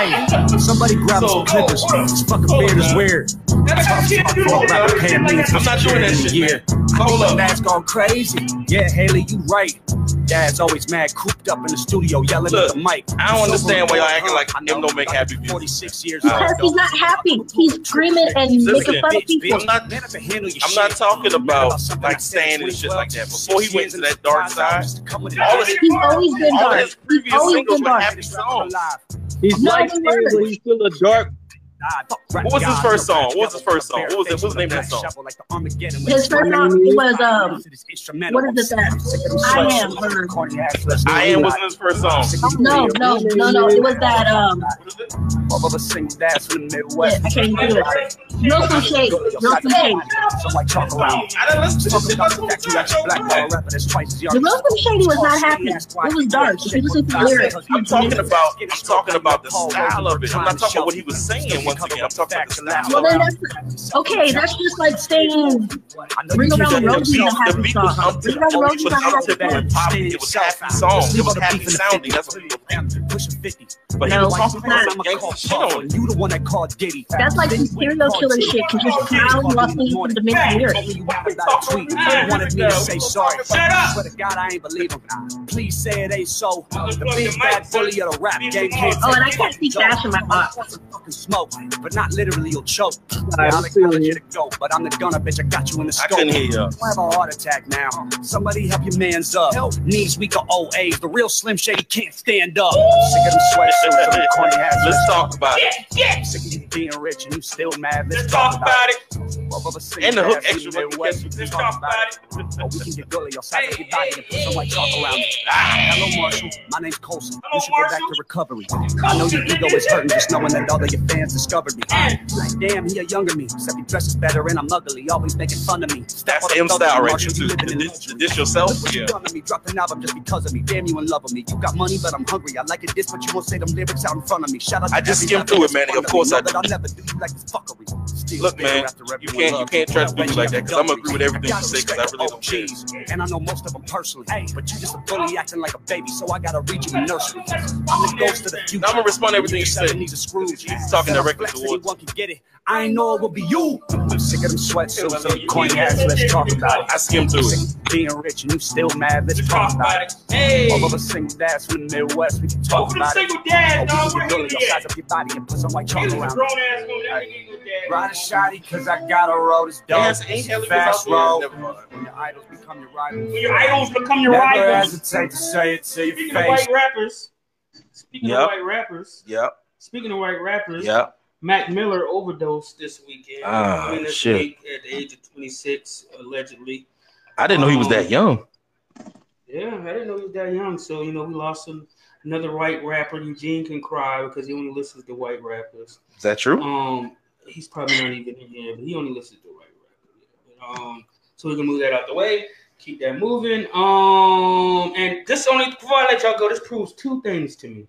Hey, somebody grab So- some clippers. This fucking beard is weird. That's Tough talk for a rapper paying me I'm not doing that shit, Yeah. man. Hold up. Dad's gone crazy. Yeah, Haley, you right. Dad's always mad, cooped up in the studio, yelling Look, at the mic. I don't understand why y'all acting like I know, him don't make happy music. 46 years old. Because he's not happy. He's screaming and Listen, making fun of people. I'm not Man, if it handle your I'm not talking about like saying and shit like that. Before he went to that dark side, to come with all it. his He's always been all dark. his He's previous always singles been were happy songs. He's No, like he but he's still a dark. What was his first song? What was his first song? What was it? What's the name of that song? His first song was um what is it that I am I am wasn't his first song. no no no no it was that um What is it? All of us sing that's from the yeah, I can't do it. Real some shade, real some shade. Some like talk around. I didn't listen to this shit. about That's the what fact you got your black ball rapper that's twice as young. The real some shady was not happy. It was dark. If you listen to the lyrics, I'm talking about. I'm talking about the style of it. I'm not talking about what he was saying. Once again, I'm talking about the style. well then that's okay. That's just like saying I Ring Around the that Rosie beat, is a the happy song. up Ring Around the Rosie is was not a happy song. It was happy songs. It was happy sounding. That's what he was. Pushing 50. But he was talking not. about some gangster shit on it. You the one that called Diddy. That's like some serial killer shit. Cause you're smiling while singing some demented lyrics. You wanted about a. You wanted me to say sorry. Shut up. Swear to God, I ain't believe him. Please say it ain't so. The big bad bully of the rap game Oh, and I can't see cash in my box. Fucking smoke, but not literally. You'll choke. I'm I'll feeling acknowledge you. you to go, but I'm the gunner, bitch. I got you in the scope. I scope. couldn't hear you. I have a heart attack now. Somebody help your man's up. Knees weak or old age. The real Slim Shady can't stand up. Sick of them sweatsuits, them corny hats. Let's talk about it. Yeah, Sick of you being rich and you still mad. Let's, let's talk about it. Both of us sing And the hook fast, extra we fucking Midwest, catchy. let's Let's talk about it. Or we can get gully or side your body and put some white chalk around it. Hello, Marshall. My name's Colson. Hello, you should go back to recovery. I know your ego is hurting just knowing that all of your fans discovered me. Like, damn, he a younger me. Except he dresses better and I'm ugly. Always making fun of me. Step That's on the M style right there you too. living in This, yourself? Look what you done to me. Dropped an album just because of me. Damn, you in love with me. You got money, but I'm hungry. I like it this, but you won't say them lyrics out in front of me. Shout out I just skimmed through it, man. Of course I did. I'll never do you like this fuckery. Look, man, you can't you can't try to do me like that because I'm agree with everything you say because I really don't care. And I know most of them personally. But you just a bully acting like a baby, so I gotta read you a nursery. I'm the ghost of the future. Now I'm gonna respond to everything you said. said. Need a Scrooge. He's talking directly Flex, anyone can get it. I know it would be you. I'm sick of them sweatsuits and corny ass. Let's talk about it. I skimmed through it. Being rich and you still mad. Let's talk about it. Hey. All of us single dads from the Midwest. We can talk about it. single dads, Oh, dog. we We're can build here size yet. up your body and put some white chalk a around grown it. ass woman. That nigga was. Ride a shotty cause I got a road is dope. Yes, ain't Kelly was Fast out road. When your idols become your rivals. When your idols become your Never hesitate to say it to your face. Speaking of white rappers, speaking Yep. of white rappers, Yep. speaking of white rappers, Yep. Mac Miller overdosed this weekend. Ah, this shit. week at the age of 26, allegedly. I didn't know he was that young. Yeah, I didn't know he was that young. So, you know, we lost some, another white rapper. Eugene can cry because he only listens to white rappers. Is that true? Um, he's probably not even in here, but he only listens to white rappers. But, um, so we can move that out the way. Keep that moving. Um, and this only before I let y'all go, this proves two things to me.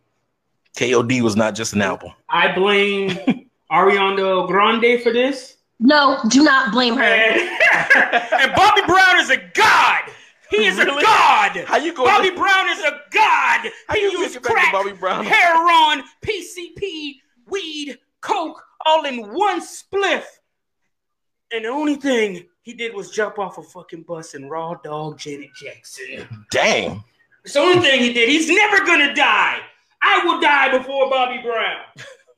KOD was not just an album. I blame Ariana Grande for this. No, do not blame her. And, and Bobby Brown is a god. He is Really? a god. How you go? Bobby Brown is a god. How he you used get back to crack, Bobby Brown? heroin, PCP, weed, coke, all in one spliff. And the only thing he did was jump off a fucking bus and raw dog Janet Jackson. Dang. It's the only thing he did. He's never gonna die. I will die before Bobby Brown.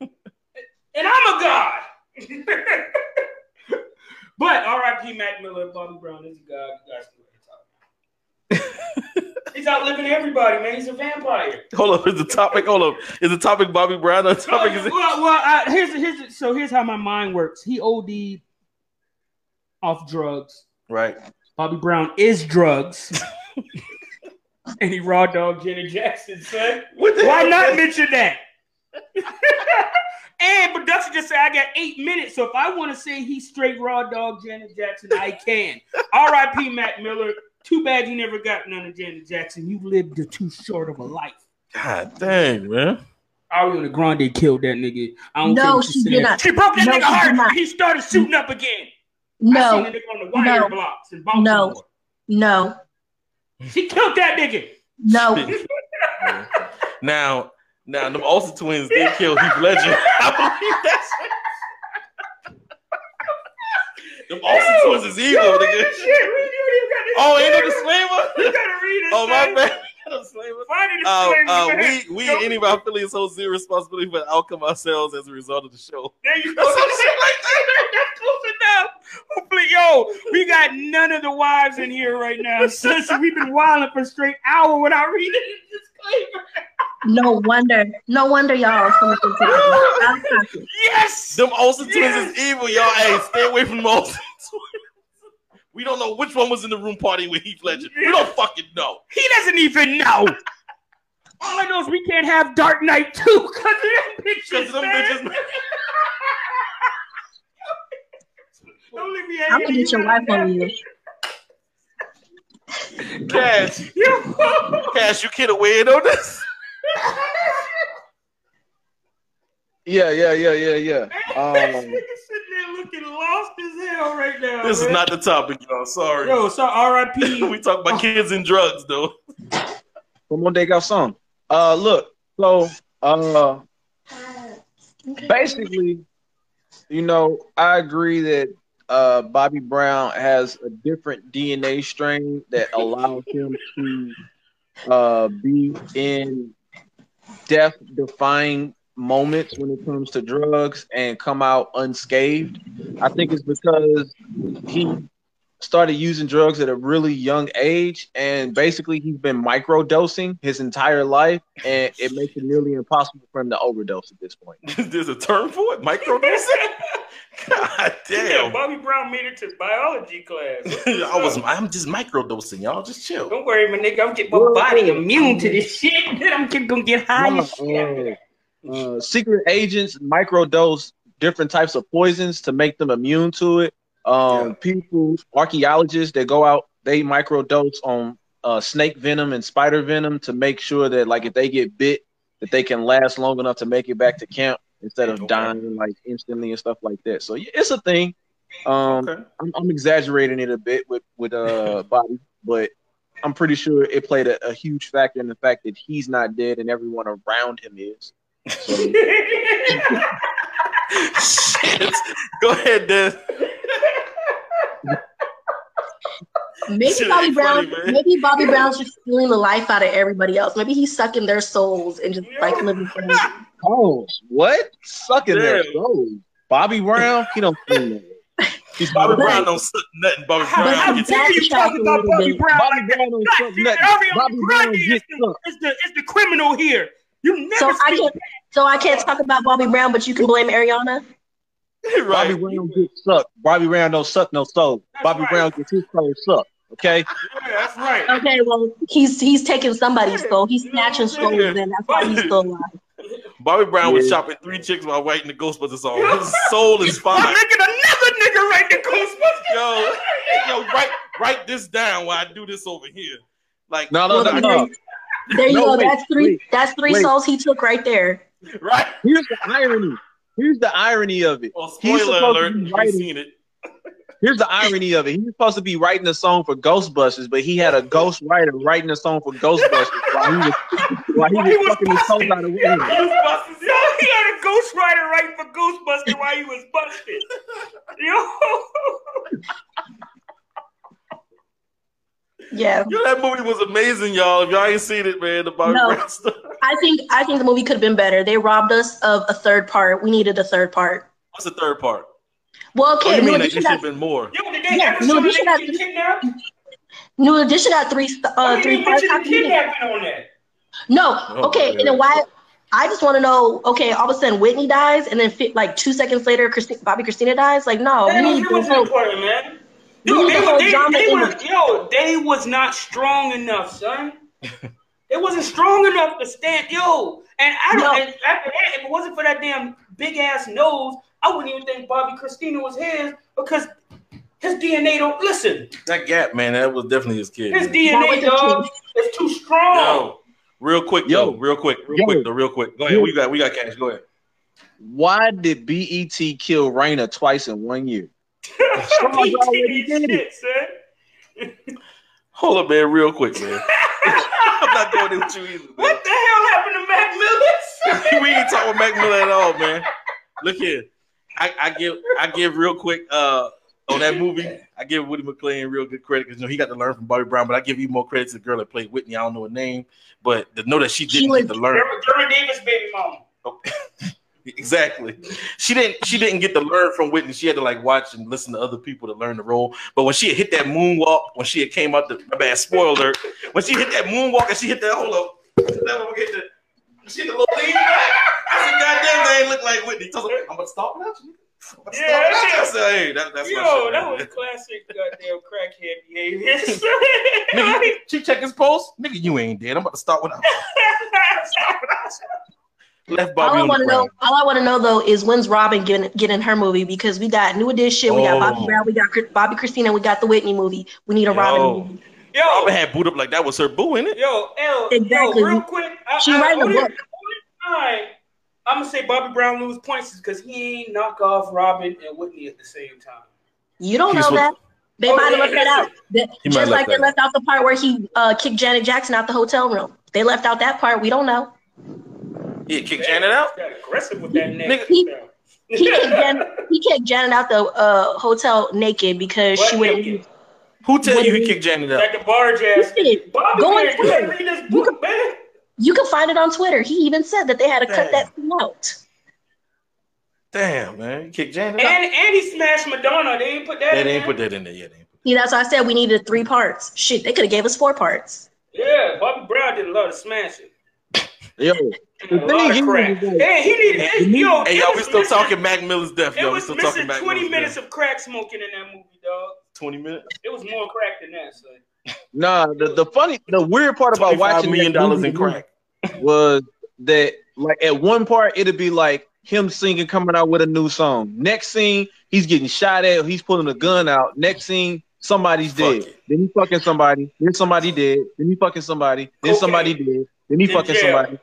and I'm a god. but R.I.P. Mac Miller, Bobby Brown is a god. You guys know what he's outliving everybody, man. He's a vampire. Hold up. Is the topic? Hold up. Is the topic Bobby Brown? The topic is well, well I, here's here's so here's how my mind works. He OD'd off drugs. right. Bobby Brown is drugs. and he raw dog Janet Jackson, son. Why hell? not mention that? and production just said I got eight minutes, so if I want to say he's straight raw dog Janet Jackson, I can. R.I.P. Mac Miller. Too bad you never got none of Janet Jackson. You lived a too short of a life. God dang, man. Ariana Grande killed that nigga. I don't care No, what she said. did not. She broke that No, nigga heart. not. He started shooting up again. I No, seen the nigga on the wire No. blocks in Baltimore. no, She killed that nigga. no. Now, now, the Olsen twins did kill Heath Ledger. I believe that's. The Olsen twins is evil, Yo, nigga. shit. Read oh, it. You Oh, ain't no disclaimer. You gotta read it. Oh, my son. bad. No disclaimer. Find a Uh, disclaimer. uh, we, we Yo, and any of our affiliates hold zero responsibility for the outcome ourselves as a result of the show. There you go. That's some shit like That's close enough. Hopefully, yo, we got none of the wives in here right now. Since we've been wilding for a straight hour without reading the disclaimer. No wonder. No wonder y'all are coming into that. Out of pocket. Yes. Them Olsen twins is evil, y'all. Hey, stay away from them Olsen twins. We don't know which one was in the room party with Heath Ledger. We don't fucking know. He doesn't even know. All I know is we can't have Dark Knight 2 because of them bitches. Because them man. bitches. Don't leave me I'm gonna get your wife on you. Cash, Yo. Cash, you can't win on this. Yeah, yeah, yeah, yeah, yeah. this Um, nigga sitting there looking lost as hell right now. This is not the topic, y'all. Sorry. Yo, so R.I.P. we talk about kids and drugs, though. Como de garçon. Uh, look, so uh, basically, you know, I agree that uh, Bobby Brown has a different DNA strain that allows him to uh, be in death-defying moments when it comes to drugs and come out unscathed. I think it's because he started using drugs at a really young age and basically he's been microdosing his entire life and it makes it nearly impossible for him to overdose at this point. There's a term for it, microdosing. God Yeah, damn. Bobby Brown made it to biology class. I was. I'm just microdosing, y'all. Just chill. Don't worry, my nigga. I'm getting my body immune to this shit. Then I'm get- gonna get high No, as shit. Uh, secret agents microdose different types of poisons to make them immune to it. Um, Yeah. People, archaeologists that go out, they microdose on uh, snake venom and spider venom to make sure that, like, if they get bit, that they can last long enough to make it back to camp instead of dying like instantly and stuff like that. So yeah, it's a thing. Um, Okay. I'm, I'm exaggerating it a bit with with uh Bobby, but I'm pretty sure it played a, a huge factor in the fact that he's not dead and everyone around him is. So, Shit. Go ahead, Des. Maybe Shit Bobby ain't Brown. funny, maybe Bobby Brown's just stealing the life out of everybody else. Maybe he's sucking their souls and just like living for them. oh, what? Sucking their souls. Bobby Brown, he don't feel that. He's Bobby But- Brown don't suck nothing. Bobby Brown how dare you talk backtrack about Bobby. Brown Bobby like that? Brown don't suck nothing. Bobby Brown is gets the, sucked. is the is the criminal here. You never So I can't. So I can't talk about Bobby Brown, but you can blame Ariana. Bobby right. Brown gets sucked. Bobby Brown don't suck no soul. That's Bobby right. Brown gets his soul sucked. Okay. Yeah, that's right. Okay, well he's he's taking somebody's soul. He's snatching souls, then that's why he's still alive. Bobby Brown was chopping three chicks while writing the Ghostbusters song. His soul is fine. I'm fine. making another nigga write the Ghostbusters. Yo, yo, write write this down while I do this over here. Like, No, no, Well, no, no. There you No, go. wait, that's three. wait, that's three wait. souls he took right there. right? Here's the irony. Here's the irony of it. Well, He's spoiler supposed alert, to be you've writing. seen it. Here's the irony of it. He was supposed to be writing a song for Ghostbusters, but he had a ghost writer writing a song for Ghostbusters while he was while he While was, he was fucking his soul out of Women. Ghostbusters. Yo, he had a ghostwriter writing for Ghostbusters while he was busted. Yo. Yeah, Yo, that movie was amazing, y'all. If y'all ain't seen it, man, the Bobby No. Brown stuff. I think I think the movie could have been better. They robbed us of a third part. We needed a third part. What's the third part? Well, Oh, okay, you new mean like should have been more? Yo, did they Yeah, ever no, show this the should nigga have- get kidnapped? new edition had three st- Why uh, you three didn't parts. mention How the can you- kidnapping on that? No, Oh, okay, man. and then why? I just want to know. Okay, all of a sudden Whitney dies, and then like two seconds later, Christi- Bobbi Kristina dies. Like, no, we need was, the was whole. important, man. We Yo, they, the whole they, they in were, it. yo, they was not strong enough, son. It wasn't strong enough to stand. Yo, and I don't. No. And after that, if it wasn't for that damn big ass nose, I wouldn't even think Bobbi Kristina was his because his DNA don't listen. That gap, man, that was definitely his kid. His man. DNA, dog, is too strong. Yo, real quick Yo. though, real quick, real Yo. quick though, real quick. Go ahead. Yo. We got we got cash. Go ahead. Why did BET kill Raina twice in one year? Stars already did it. Shit, son. Hold up, man, real quick, man. I'm not going in with you either. Man. What the hell happened to Mac Millis? we ain't talking with Mac Miller at all, man. Look here. I, I give I give real quick uh on that movie, I give Woody McClain real good credit because you know he got to learn from Bobby Brown, but I give you more credit to the girl that played Whitney. I don't know her name, but to know that she didn't was- get to learn Jeremy Davis, baby mama. Exactly. She didn't she didn't get to learn from Whitney. She had to like watch and listen to other people to learn the role. But when she had hit that moonwalk, when she had came out the my bad spoiler, when she hit that moonwalk and she hit that hold up, that one hit the she hit the little lean back. I said, God damn, they ain't look like Whitney. So I was like, I'm gonna stop without you. I'm Yeah, stop without you. yeah. I said, hey, that, that's Yo, that was classic goddamn crackhead behavior. Nigga, she check his post. Nigga, you ain't dead. I'm about to stop without you. Stop without you. Left All Bobby I on want the to know, all I want to know though, is when's Robyn getting getting her movie? Because we got New Edition, we got Bobby Oh. Brown, we got Chris- Bobbi Kristina, we got the Whitney movie. We need a Robyn Yo. movie. yo, Robyn had boot up like that was her boo, innit? yo, L, Exactly. yo, real quick. I, She I, writing a only- book. only time I'm gonna say Bobby Brown lose points is because he ain't knock off Robyn and Whitney at the same time. You don't He was know that. They Oh, might have yeah, left that out. They- He might Just have like left they that left out the part where he uh, kicked Janet Jackson out the hotel room. They left out that part. We don't know. He had kicked Janet out. Got aggressive with that Nigga. neck. He- He kicked Janet, he kicked Janet out the uh, hotel naked because What she went. naked? Who tell What you he kicked Janet out? Like the barge ass. He did. Bobby Go on man, you Twitter. read this You book, man. You can find it on Twitter. He even said that they had to cut that scene out. Damn, man, he kicked Janet out. And and he smashed Madonna. They ain't put that. They in didn't there. put that in there yet. They ain't put- See, that's why I said we needed three parts. Shit, they could have gave us four parts. Yeah, Bobby Brown did a lot of smashing. Yo, A the lot of is, crack. Hey, he needed. Hey, yo, Hey, it y'all, we was still missing- talking Mac Miller's death, It yo. We was still talking missing Mac 20 Miller's minutes death. of crack smoking in that movie, dog. 20 minutes. It was more crack than that, son. nah, the, the funny, the weird part about watching million that dollars movie in crack. was that like at one part it'd be like him singing coming out with a new song. Next scene, he's getting shot at, he's pulling a gun out. Next scene, somebody's Fuck dead. it. Then he fucking somebody, then somebody dead, then he fucking somebody, then Okay. somebody dead, then he fucking jail. somebody.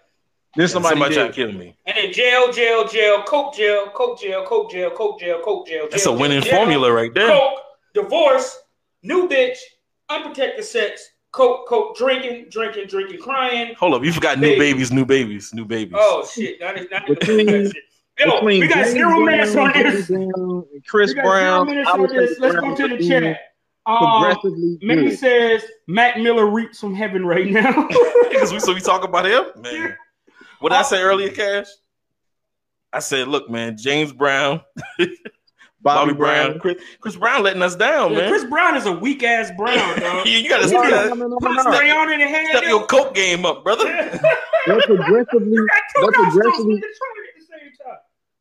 Then somebody, Somebody did. trying to kill me. And then jail, jail, jail, coke jail, coke jail, coke jail, coke jail, coke jail. That's jail, a winning jail, formula right there. Coke, divorce, new bitch, unprotected sex, coke, coke, drinking, drinking, drinking, crying. Hold up, you forgot new babies, new babies, new babies. Oh shit! Not, not, Between- that shit. Yo, we got James zero minutes on Brown, this. Bobby Brown, and Chris Brown. zero minutes I on say this. Let's go to the being chat. Um, Progressively Manny good. says Mac Miller reaps from heaven right now. Because we so we talk about him, man. What did I oh. say earlier, Cash? I said, look, man, James Brown, Bobby, Brown, Chris, Chris Brown letting us down, Yeah, man. Chris Brown is a weak ass Brown, dog. you, you gotta Yeah. step, No, no, no, Put no, no. spray on in the head. step your coke game up, brother. They're progressively. They're progressively.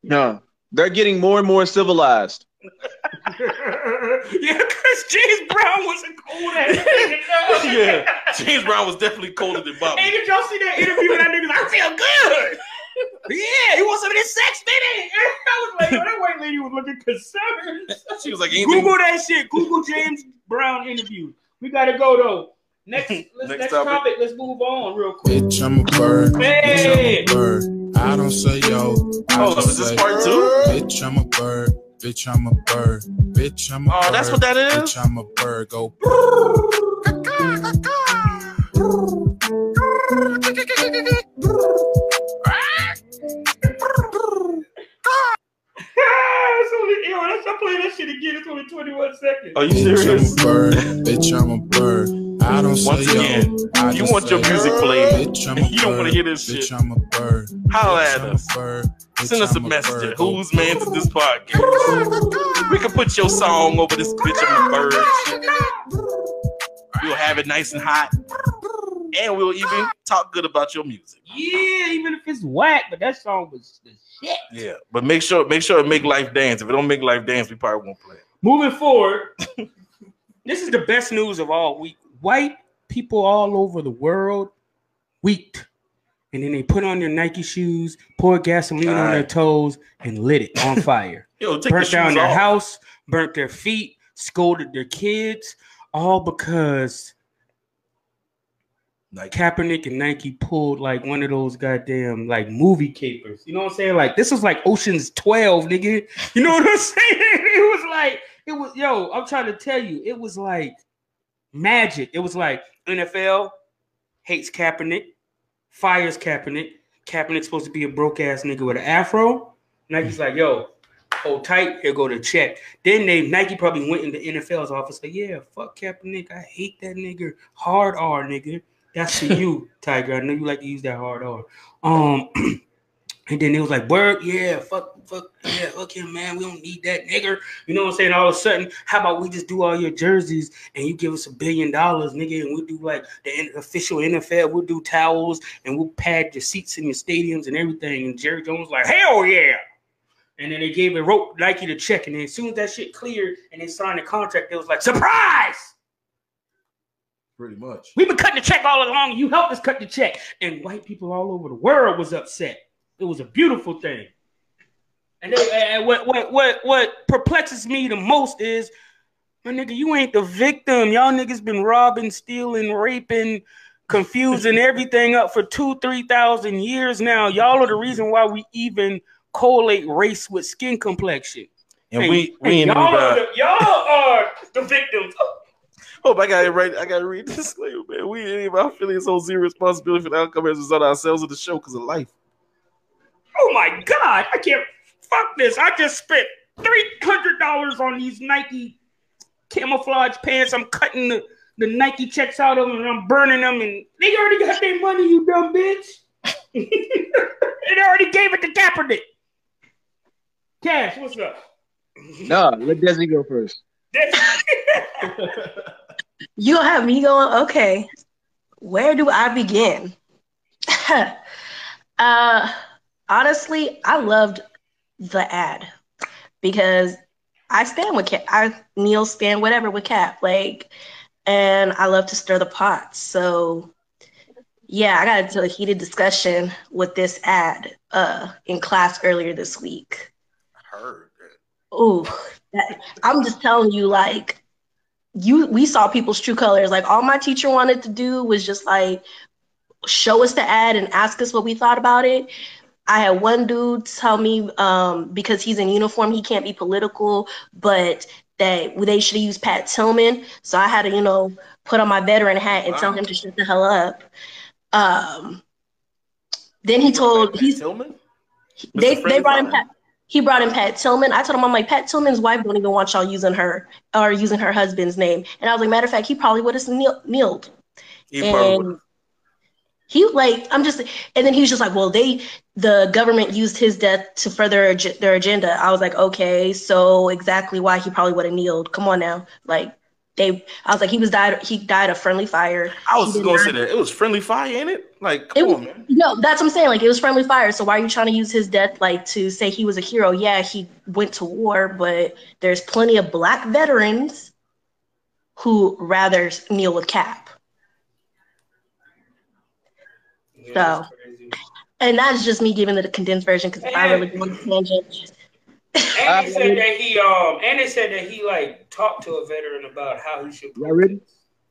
No, they're getting more and more civilized. yeah, because James Brown was a cold ass nigga. yeah, James Brown was definitely colder than Bobby. Hey, did y'all see that interview with that nigga? I feel good. Yeah, he wants some of this sex, baby. I was like, yo, that white lady was looking concerned. She was like, anything. Google that shit. Google James Brown interview. We gotta go though. Next, let's, Next next, topic. topic. Let's move on real quick. Bitch, I'm a bird. Hey. Bitch, I'm a bird. I don't say yo. I Hold up, just is this say, part two? Bitch, I'm a bird. Bitch, I'm a bird. Bitch, I'm a bird. Oh, that's what that is? Bitch, I'm a bird. Go. yo, let's not play that shit again. It's only 21 seconds. Are you Bitch, serious? I'm a bird. Bitch, I'm a bird. I don't Once again, I you want your music played. Bitch, You don't wanna hear this Bitch, shit. I'm a bird. Holla at I'm us. a bird. Send us a I'm message bird. at Go. Whose Mans This Podcast. We can put your song over this bitch I'm a bird. We'll have it nice and hot. And we'll even talk good about your music. Yeah, even if it's whack, but that song was the shit. Yeah. But make sure make sure it make life dance. If it don't make life dance, we probably won't play it. Moving forward, this is the best news of all week. White people all over the world weeked. And then they put on their Nike shoes, poured gasoline on their toes, and lit it on fire. Yo, take burnt down their off. house, burnt their feet, scolded their kids, all because Nike. Kaepernick and Nike pulled like one of those goddamn like movie capers. You know what I'm saying? Like this was like Ocean's 12, nigga. You know what I'm saying? It was like it was yo, I'm trying to tell you, it was like magic. It was like NFL hates Kaepernick, fires Kaepernick. Kaepernick's supposed to be a broke ass nigga with an afro. Nike's like, yo, hold tight, here go the check. Then they Nike probably went in the NFL's office, like, yeah, fuck Kaepernick. I hate that nigga. Hard R, nigga. That's for you, Tiger. I know you like to use that hard R. Um, and then it was like, word, yeah, fuck, fuck, yeah, fuck him, man. We don't need that nigger. You know what I'm saying? All of a sudden, how about we just do all your jerseys and you give us a billion dollars, nigga, and we'll do like the official NFL, we'll do towels and we'll pad your seats in your stadiums and everything. And Jerry Jones was like, hell yeah. And then they gave it wrote Nike the check, and then as soon as that shit cleared and they signed the contract, it was like surprise. Pretty much. We've been cutting the check all along. You helped us cut the check, and white people all over the world was upset. It was a beautiful thing. And they, and what what what what perplexes me the most is, my nigga, you ain't the victim. Y'all niggas been robbing, stealing, raping, confusing everything up for two, three thousand years now. Y'all are the reason why we even correlate race with skin complexion. And we we y'all, are the, y'all are the victims. Hope I got it right. I got to read this disclaimer, man. We ain't even our feelings hold zero responsibility for the outcome as a result of ourselves of the show because of life. Oh my god, I can't fuck this. I just spent three hundred dollars on these Nike camouflage pants. I'm cutting the, the Nike checks out of them and I'm burning them, and they already got their money, you dumb bitch. they already gave it to Kaepernick. Cash, what's up? No, let Desi go first. You gonna have me going? Okay. Where do I begin? uh honestly, I loved the ad because I stand with Cap. I Neil stand whatever with Cap. Like and I love to stir the pot. So yeah, I got into a heated discussion with this ad uh in class earlier this week. Heard. It. Ooh, that, I'm just telling you, like, you we saw people's true colors. Like, all my teacher wanted to do was just like show us the ad and ask us what we thought about it. I had one dude tell me um, because he's in uniform, he can't be political, but that they should use Pat Tillman. So I had to, you know, put on my veteran hat and tell him to shut the hell up. Um, then he told he's Tillman? they they brought Friendly Pat. He brought in Pat Tillman. I told him I'm like Pat Tillman's wife don't even want y'all using her or using her husband's name. And I was like, matter of fact, he probably would have kneel- kneeled. He probably And he like I'm just and then he was just like, well, they the government used his death to further ag- their agenda. I was like, okay, so exactly why he probably would have kneeled. Come on now, like they. I was like, he was died. He died of friendly fire. I was gonna not- say that it was friendly fire ain't it. Like, It come was, on, man. no, that's what I'm saying. Like it was friendly fire. So why are you trying to use his death like to say he was a hero? Yeah, he went to war, but there's plenty of black veterans who rather kneel with Cap. So, and that's just me giving it a condensed version because I really go on a tangent. And they said that he um and they said that he like talked to a veteran about how he should Y'all ready?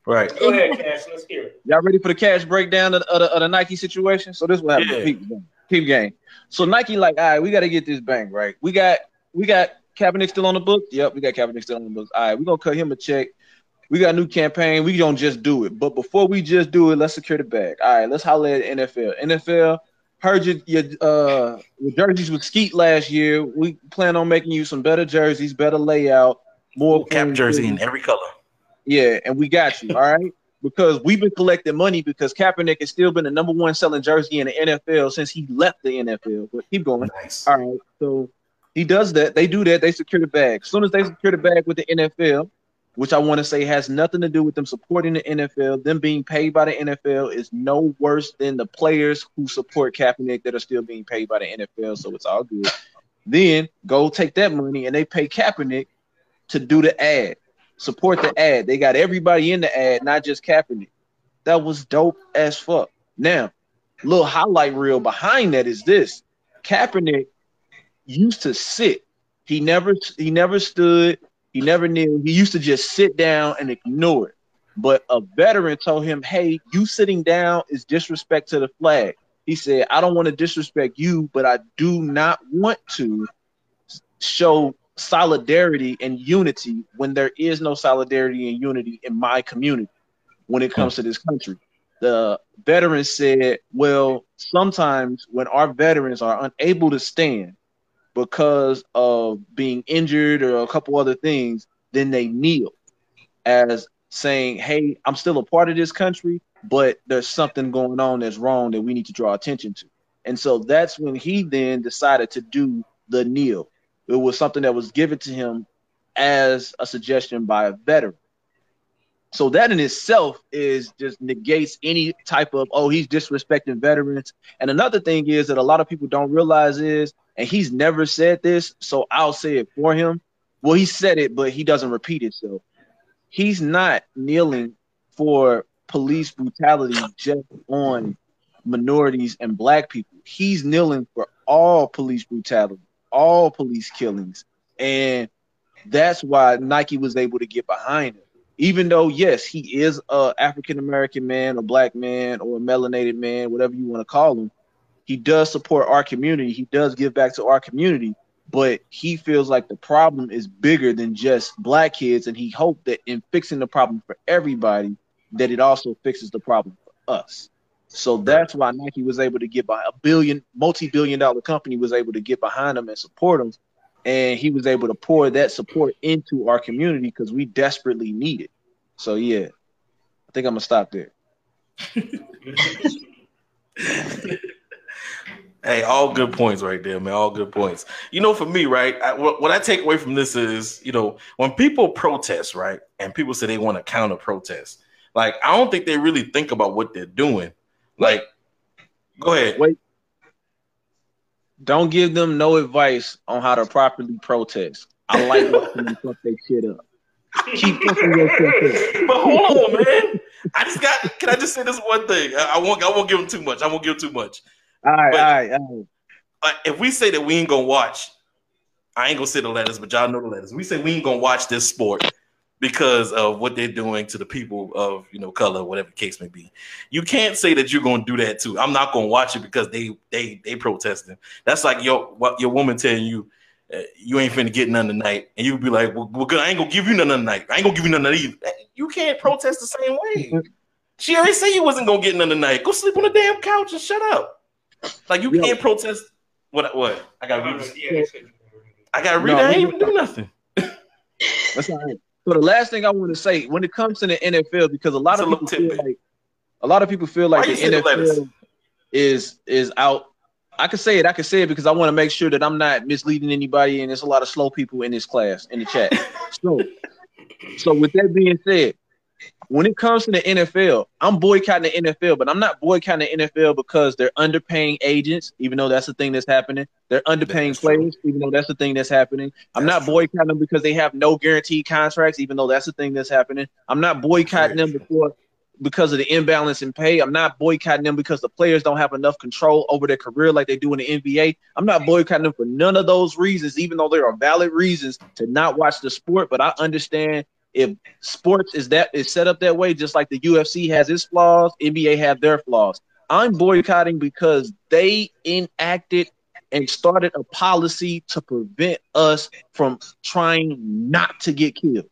Right. Go ahead, Cash. Let's hear it. Y'all ready for the cash breakdown of, of, the, of the Nike situation? So this will happen. happened. Yeah. Peep, game. Peep game. So Nike like, all right, we got to get this bang right. We got we got Kaepernick still on the book. Yep, we got Kaepernick still on the books. All right, we're gonna cut him a check. We got a new campaign. We don't just do it. But before we just do it, let's secure the bag. All right, let's holler at NFL. NFL heard your your uh your jerseys with Skeet last year. We plan on making you some better jerseys, better layout, more Cap jersey in every color. Yeah, and we got you. All right. Because we've been collecting money because Kaepernick has still been the number one selling jersey in the NFL since he left the NFL. But keep going. Nice. All right. So he does that. They do that. They secure the bag. As soon as they secure the bag with the NFL, which I want to say has nothing to do with them supporting the NFL, them being paid by the NFL is no worse than the players who support Kaepernick that are still being paid by the NFL. So it's all good. Then go take that money and they pay Kaepernick to do the ad, support the ad. They got everybody in the ad, not just Kaepernick. That was dope as fuck. Now, little highlight reel behind that is this: Kaepernick used to sit. He never he never stood. He never knew. He used to just sit down and ignore it. But a veteran told him, "Hey, you sitting down is disrespect to the flag." He said, "I don't want to disrespect you, but I do not want to show solidarity and unity when there is no solidarity and unity in my community when it comes to this country. The veteran said, Well, sometimes when our veterans are unable to stand because of being injured or a couple other things, then they kneel as saying, Hey, I'm still a part of this country, but there's something going on that's wrong that we need to draw attention to. And so that's when he then decided to do the kneel. It was something that was given to him as a suggestion by a veteran. So that in itself is just negates any type of oh he's disrespecting veterans. And another thing is that a lot of people don't realize is, and he's never said this, so I'll say it for him. Well, he said it, but he doesn't repeat it. So he's not kneeling for police brutality just on minorities and black people. He's kneeling for all police brutality, all police killings. And that's why Nike was able to get behind him. Even though, yes, he is a African American man, a black man, or a melanated man, whatever you want to call him, he does support our community. He does give back to our community, but he feels like the problem is bigger than just black kids, and he hoped that in fixing the problem for everybody, that it also fixes the problem for us. So that's why Nike was able to get by a billion, multi-billion dollar company was able to get behind him and support him. And he was able to pour that support into our community because we desperately need it. So yeah, I think I'm gonna stop there. Hey, all good points right there, man. All good points. You know, for me, right, I, what, I take away from this is, you know, when people protest, right, and people say they want to counter protest, like I don't think they really think about what they're doing. Like, go ahead. Wait. Don't give them no advice on how to properly protest. I like watching them fuck their shit up. Keep fucking your shit up. But hold on, man. I just got. Can I just say this one thing? I, I won't. I won't give them too much. I won't give them too much. All right, But- all right, all right. Uh, if we say that we ain't gonna watch, I ain't gonna say the letters, but y'all know the letters. We say we ain't gonna watch this sport. because of what they're doing to the people of you know color, whatever the case may be. You can't say that you're to do that too. I'm not to watch it because they they they protesting. That's like your what your woman telling you. Uh, you ain't finna get none tonight, and you be like, "Well, well good, I ain't gonna give you none tonight. I ain't gonna give you none of either." You can't protest the same way. She already said you wasn't gonna get none tonight. Go sleep on the damn couch and shut up. Like you can't protest. What? What? I got to read. this. I got to read. No. I ain't even do nothing. That's all right. So the last thing I want to say when it comes to the NFL, because a lot It's of a people feel like a lot of people feel like Why the say the? NFL is is out. I can say it. I can say it because I want to make sure that I'm not misleading anybody, and there's a lot of slow people in this class in the chat. So, so with that being said, when it comes to the NFL, I'm boycotting the NFL, but I'm not boycotting the NFL because they're underpaying agents, even though that's the thing that's happening. They're underpaying players, even though that's the thing that's happening. I'm not boycotting them because they have no guaranteed contracts, even though that's the thing that's happening. I'm not boycotting them before because of the imbalance in pay. I'm not boycotting them because the players don't have enough control over their career like they do in the NBA. I'm not boycotting them for none of those reasons, even though there are valid reasons to not watch the sport. But I understand if sports is that is set up that way, just like the UFC has its flaws, NBA have their flaws. I'm boycotting because they enacted and started a policy to prevent us from trying not to get killed.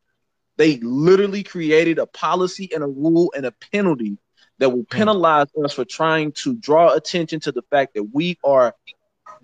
They literally created a policy and a rule and a penalty that will hmm. penalize us for trying to draw attention to the fact that we are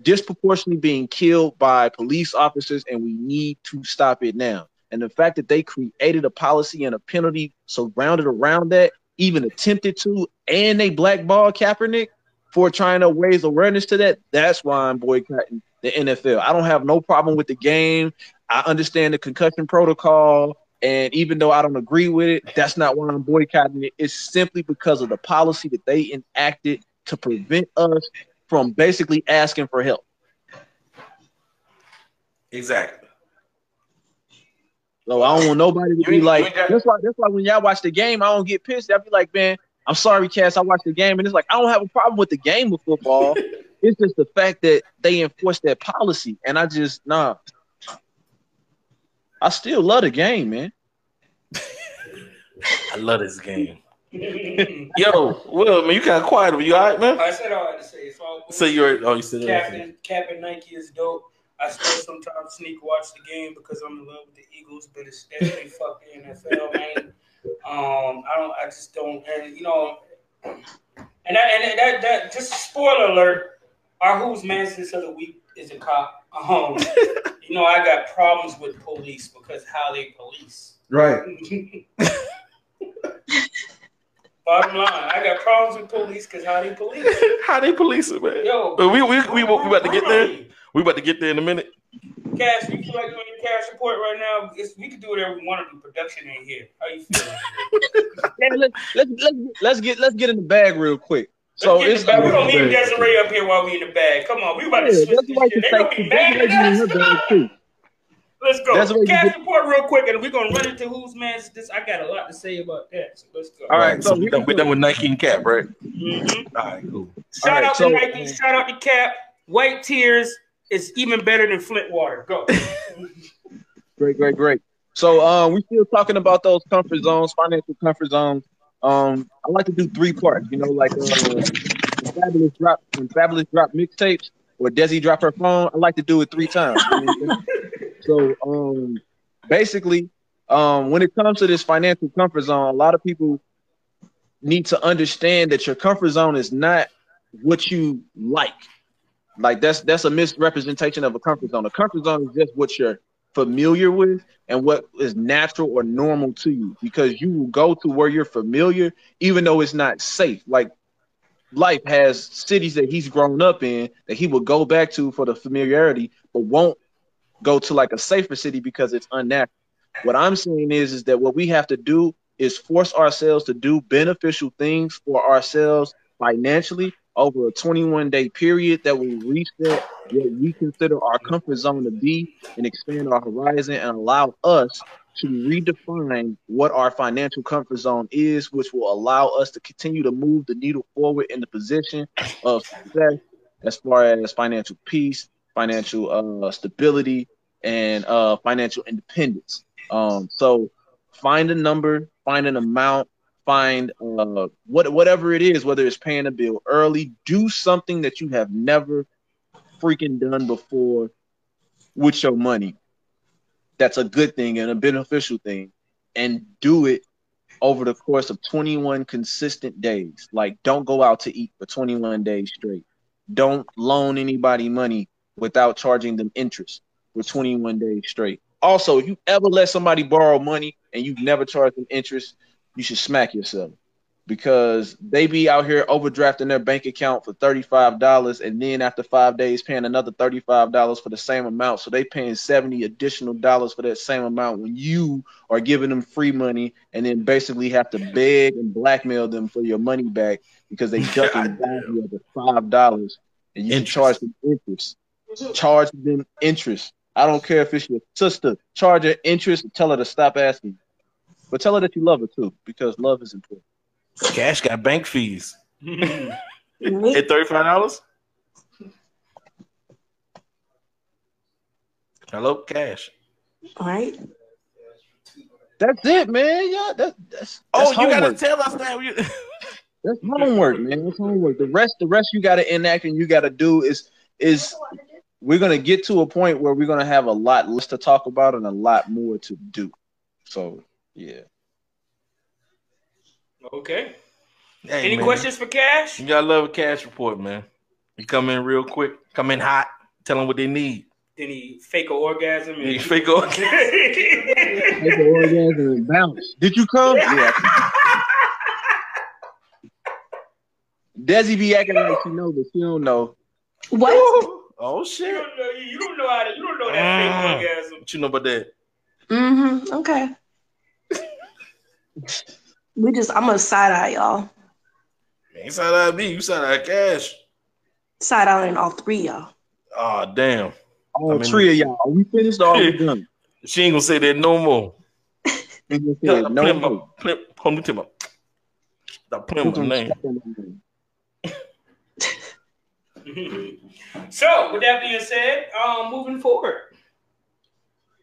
disproportionately being killed by police officers and we need to stop it now. And the fact that they created a policy and a penalty surrounded around that, even attempted to, and they blackballed Kaepernick for trying to raise awareness to that, that's why I'm boycotting the NFL. I don't have no problem with the game. I understand the concussion protocol. And even though I don't agree with it, that's not why I'm boycotting it. It's simply because of the policy that they enacted to prevent us from basically asking for help. Exactly. So I don't want nobody to be like that's why that's why when y'all watch the game, I don't get pissed. I'll be like, man, I'm sorry, Cass, I watched the game, and it's like I don't have a problem with the game of football. it's just the fact that they enforce that policy, and I just nah. I still love the game, man. I love this game. Yo, Will, man, you kind of quiet. Are you all right, man? I said all I had to say. It's all. So you're oh, you said everything. Captain, Captain Nike is dope. I still sometimes sneak watch the game because I'm in love with the Eagles, but it's definitely fuck the NFL, man. Um, I don't, I just don't, and you know, and that, and that, that, just spoiler alert, our who's man's of the week is a cop. Um, you know, I got problems with police because how they police. Right. Bottom line, I got problems with police because how they police. How they police it, man? Yo, Uh, we, we, we, we about to get there. We about to get there in a minute. Cash, you feel like doing your cash report right now? It's, we can do whatever we want to do. Production ain't here. How you feeling? Let's, let's let's let's get let's get in the bag real quick. So Let's it's in the bag. We're gonna leave Desiree up here while we in the bag. Come on, we about to switch that's this shit. They gonna be that's mad at you us. her bag, too. Let's go. That's why Cash report real quick, and we're gonna run into who's man's this. I got a lot to say about that. So let's go. All right, so we done, we done with Nike and Kaep, right? Mhm. All right, cool. Shout All right, out so- to Nike. Shout out to Kaep. White tears is even better than Flint water. Go. Great, great, great. So um, we still talking about those comfort zones, financial comfort zones. Um, I like to do three parts. You know, like uh, Fabolous drop Fabolous drop mixtapes or Desi drop her phone. I like to do it three times. so um, basically, um, when it comes to this financial comfort zone, a lot of people need to understand that your comfort zone is not what you like. Like that's that's a misrepresentation of a comfort zone. A comfort zone is just what you're familiar with and what is natural or normal to you because you will go to where you're familiar even though it's not safe like life has cities that he's grown up in that he will go back to for the familiarity but won't go to like a safer city because it's unnatural what i'm saying is is that what we have to do is force ourselves to do beneficial things for ourselves financially over a 21 day period that will reset what we consider our comfort zone to be and expand our horizon and allow us to redefine what our financial comfort zone is, which will allow us to continue to move the needle forward in the position of success as far as financial peace, financial uh, stability, and uh, financial independence. Um, so, find a number, find an amount, find uh what whatever it is, whether it's paying a bill early, do something that you have never freaking done before with your money. That's a good thing and a beneficial thing. And do it over the course of 21 consistent days. Like don't go out to eat for 21 days straight. Don't loan anybody money without charging them interest for 21 days straight. Also, if you ever let somebody borrow money and you've never charged them interest, you should smack yourself because they be out here overdrafting their bank account for $35 and then after five days paying another $35 for the same amount. So they paying 70 additional dollars for that same amount when you are giving them free money and then basically have to beg and blackmail them for your money back because they ducking value of the five dollars and you charge them interest. Charge them interest. I don't care if it's your sister. Charge her interest and tell her to stop asking. But tell her that you love her too, because love is important. Cash got bank fees. Mm-hmm. At thirty-five dollars. Hello, Cash. All right. That's it, man. Yeah, that, that's, Oh, that's you gotta tell us that. You- That's homework, man. That's homework. The rest, the rest you gotta enact and you gotta do is is we're gonna get to a point where we're gonna have a lot less to talk about and a lot more to do. So yeah. Okay. Hey, Any man. questions for Cash? You gotta love a cash report, man. You come in real quick, come in hot, tell them what they need. Did he fake an orgasm? You fake orgasm. Take the orgasm and bounce. Did you come? Yeah. Desi be acting like she know, but she don't know. What? Oh You shit. don't know, you don't know how to, you don't know that Mm. fake orgasm. What you know about that? Mm-hmm. Okay. We just I'm gonna side eye y'all. You side eye me, you side eye cash. Side eye on all three y'all. Oh damn. All I mean- three of y'all. Are we finished or are we done? She ain't gonna say that no more. We gonna say Yeah, no more. play, hold me to my, stop playing my name. so, with that being said, um, moving forward,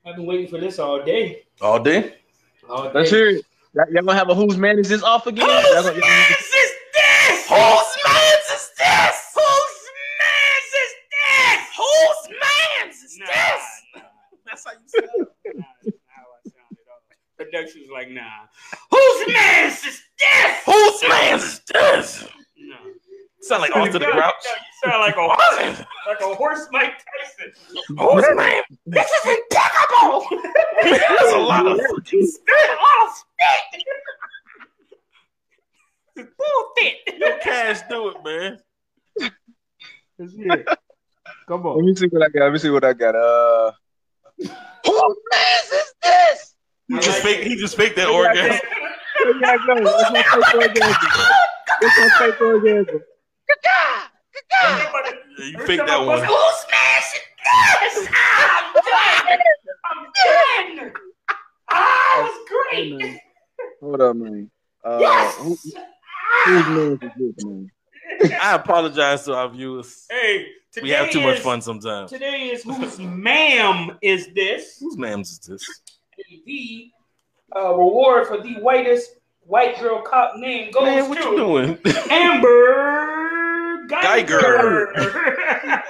I've been waiting for this all day. All day. All day. Let's hear it. Y'all y'all gonna have a whose man is this off again? Y'all Whose gonna- mans is this? Whose mans is this? Whose mans is this? Whose mans is this? That's how you sound. Nah, that's how I sound at all. Production like, nah. Whose mans is this? Whose man's is this? No. Sound like off to the grouch. No, you sound like a horse, like a horse Mike Tyson. Whose man? This is impeccable. That's a lot of fucking There's a lot of spit. It's bullshit. Yo, cash do it, man. Come on. Let me see what I got. Let me see what I got. Uh, whose man is this? He just fake. He just faked that orgasm. There y'all go. That's my fake orgasm. That's my fake orgasm. Yeah, you faked that one. Who's smashing this? I'm done. I'm done. Ah, it was great. man. Hold up, man. Uh, Yes. who, whose man is this, man? I apologize to our viewers. Hey, today We have too much fun sometimes. Today is whose ma'am is this? Whose man's is this? The uh, reward for the whitest white girl cop name goes Man, what to you doing? Amber Guyger.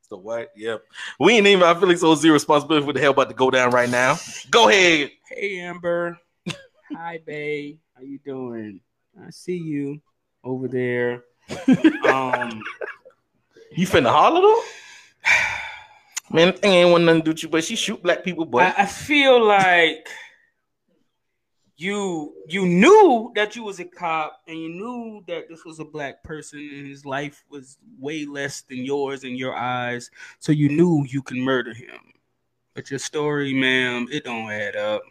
It's the white. Yep. We ain't even. I feel like so zero responsibility for what the hell about to go down right now. Go ahead. hey Amber. Hi, babe. How you doing? I see you over there. Um, You finna holler though? Man, that thing ain't want nothing to do with you, but she shoot black people, boy. I, I feel like you you knew that you was a cop and you knew that this was a black person and his life was way less than yours in your eyes. So you knew you can murder him. But your story ma'am it don't add up.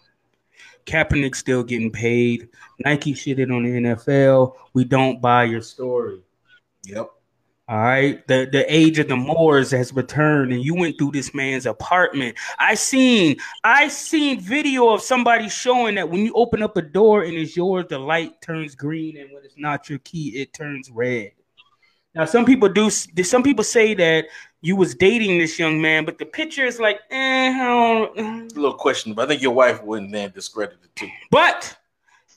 Kaepernick's still getting paid. Nike shitted on the NFL we don't buy your story. Yep. All right, the the age of the Moors has returned, and you went through this man's apartment. I seen I seen video of somebody showing that when you open up a door and it's yours, the light turns green, and when it's not your key, it turns red. Now, some people do. Some people say that you was dating this young man, but the picture is like, eh, I don't. It's a little questionable. I think your wife wouldn't then discredit it too. But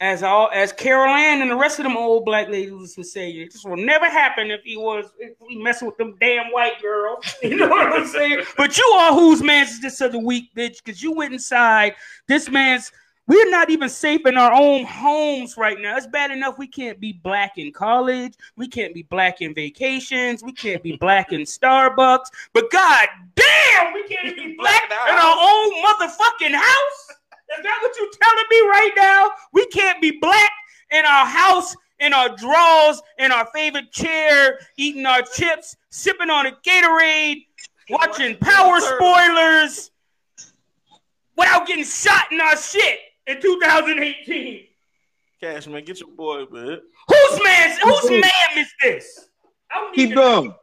as all as Carol Ann and the rest of them old black ladies would say, this will never happen if he was if we messing with them damn white girls. You know what I'm saying? But you are whose man's is this other week, bitch, because you went inside this man's. We're not even safe in our own homes right now. It's bad enough we can't be black in college. We can't be black in vacations. We can't be black in Starbucks. But god damn, we can't be black in our own motherfucking house. Is that what you're telling me right now? We can't be black in our house, in our drawers, in our favorite chair, eating our chips, sipping on a Gatorade, watching power spoilers, without getting shot in our shit in 2018. Cash man, get your boy, man. Whose man? Whose man is this? I don't Keep going.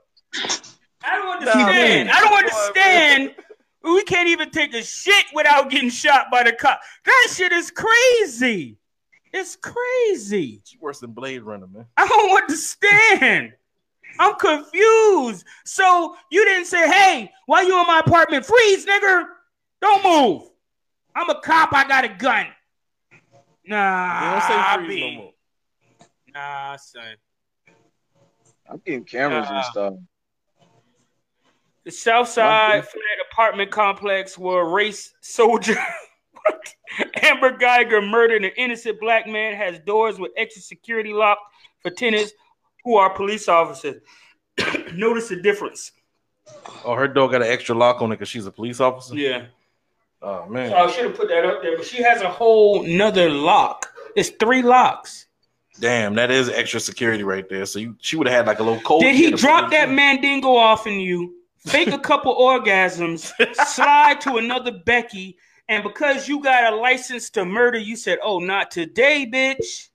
I don't understand. I don't understand. We can't even take a shit without getting shot by the cop. That shit is crazy. It's crazy. It's worse than Blade Runner, man. I don't understand. I'm confused. So you didn't say, hey, why you in my apartment? Freeze, nigga. Don't move. I'm a cop. I got a gun. Nah. You don't say freeze B. no more. Nah, son. I'm getting cameras and stuff. The Southside flat apartment complex where a race soldier Amber Guyger murdered an innocent black man has doors with extra security locked for tenants who are police officers. Notice the difference. Oh, her door got an extra lock on it because she's a police officer. Yeah. Oh man. So I should have put that up there, but she has a whole nother lock. It's three locks. Damn, that is extra security right there. So you, she would have had like a little code. Did he drop that mandingo off in you, fake a couple orgasms, slide to another Becky, and because you got a license to murder, you said, "Oh, not today, bitch,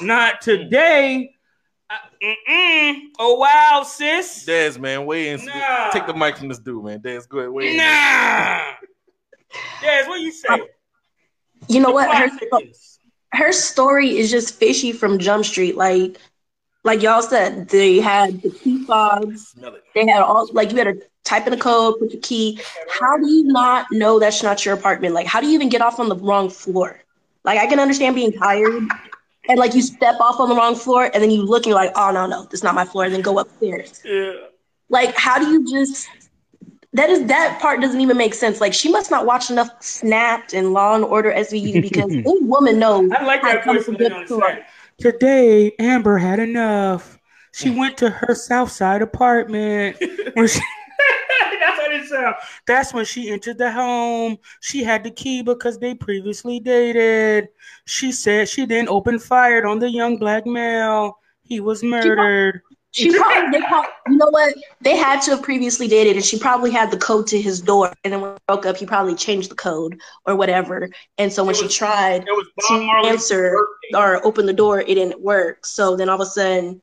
not today." Uh. Oh wow, sis. Dez, man, weigh in. Nah. Take the mic from this dude, man. Dez, go ahead. Weigh in. Nah. Des, what you say? You know what? Her, her story is just fishy from Jump Street. Like, like y'all said, they had the key fobs. They had all like you had to type in the code, put your key. How do you not know that's not your apartment? Like, how do you even get off on the wrong floor? Like, I can understand being tired. And like you step off on the wrong floor and then you look and you're like, oh no, no, this is not my floor, and then go upstairs. Yeah. Like, how do you just that is that part doesn't even make sense. Like she must not watch enough Snapped and Law and Order SVU because any woman knows I like that come voice from good to the a- side. Today, Amber had enough. She went to her Southside apartment. where she, that's how it sounds. That's when she entered the home. She had the key because they previously dated. She said she then opened fire on the young black male. He was murdered. She probably they probably, you know what they had to have previously dated, and she probably had the code to his door. And then when they broke up, he probably changed the code or whatever. And so when she tried It was Bob to Marley's answer or open the door, it didn't work. So then all of a sudden,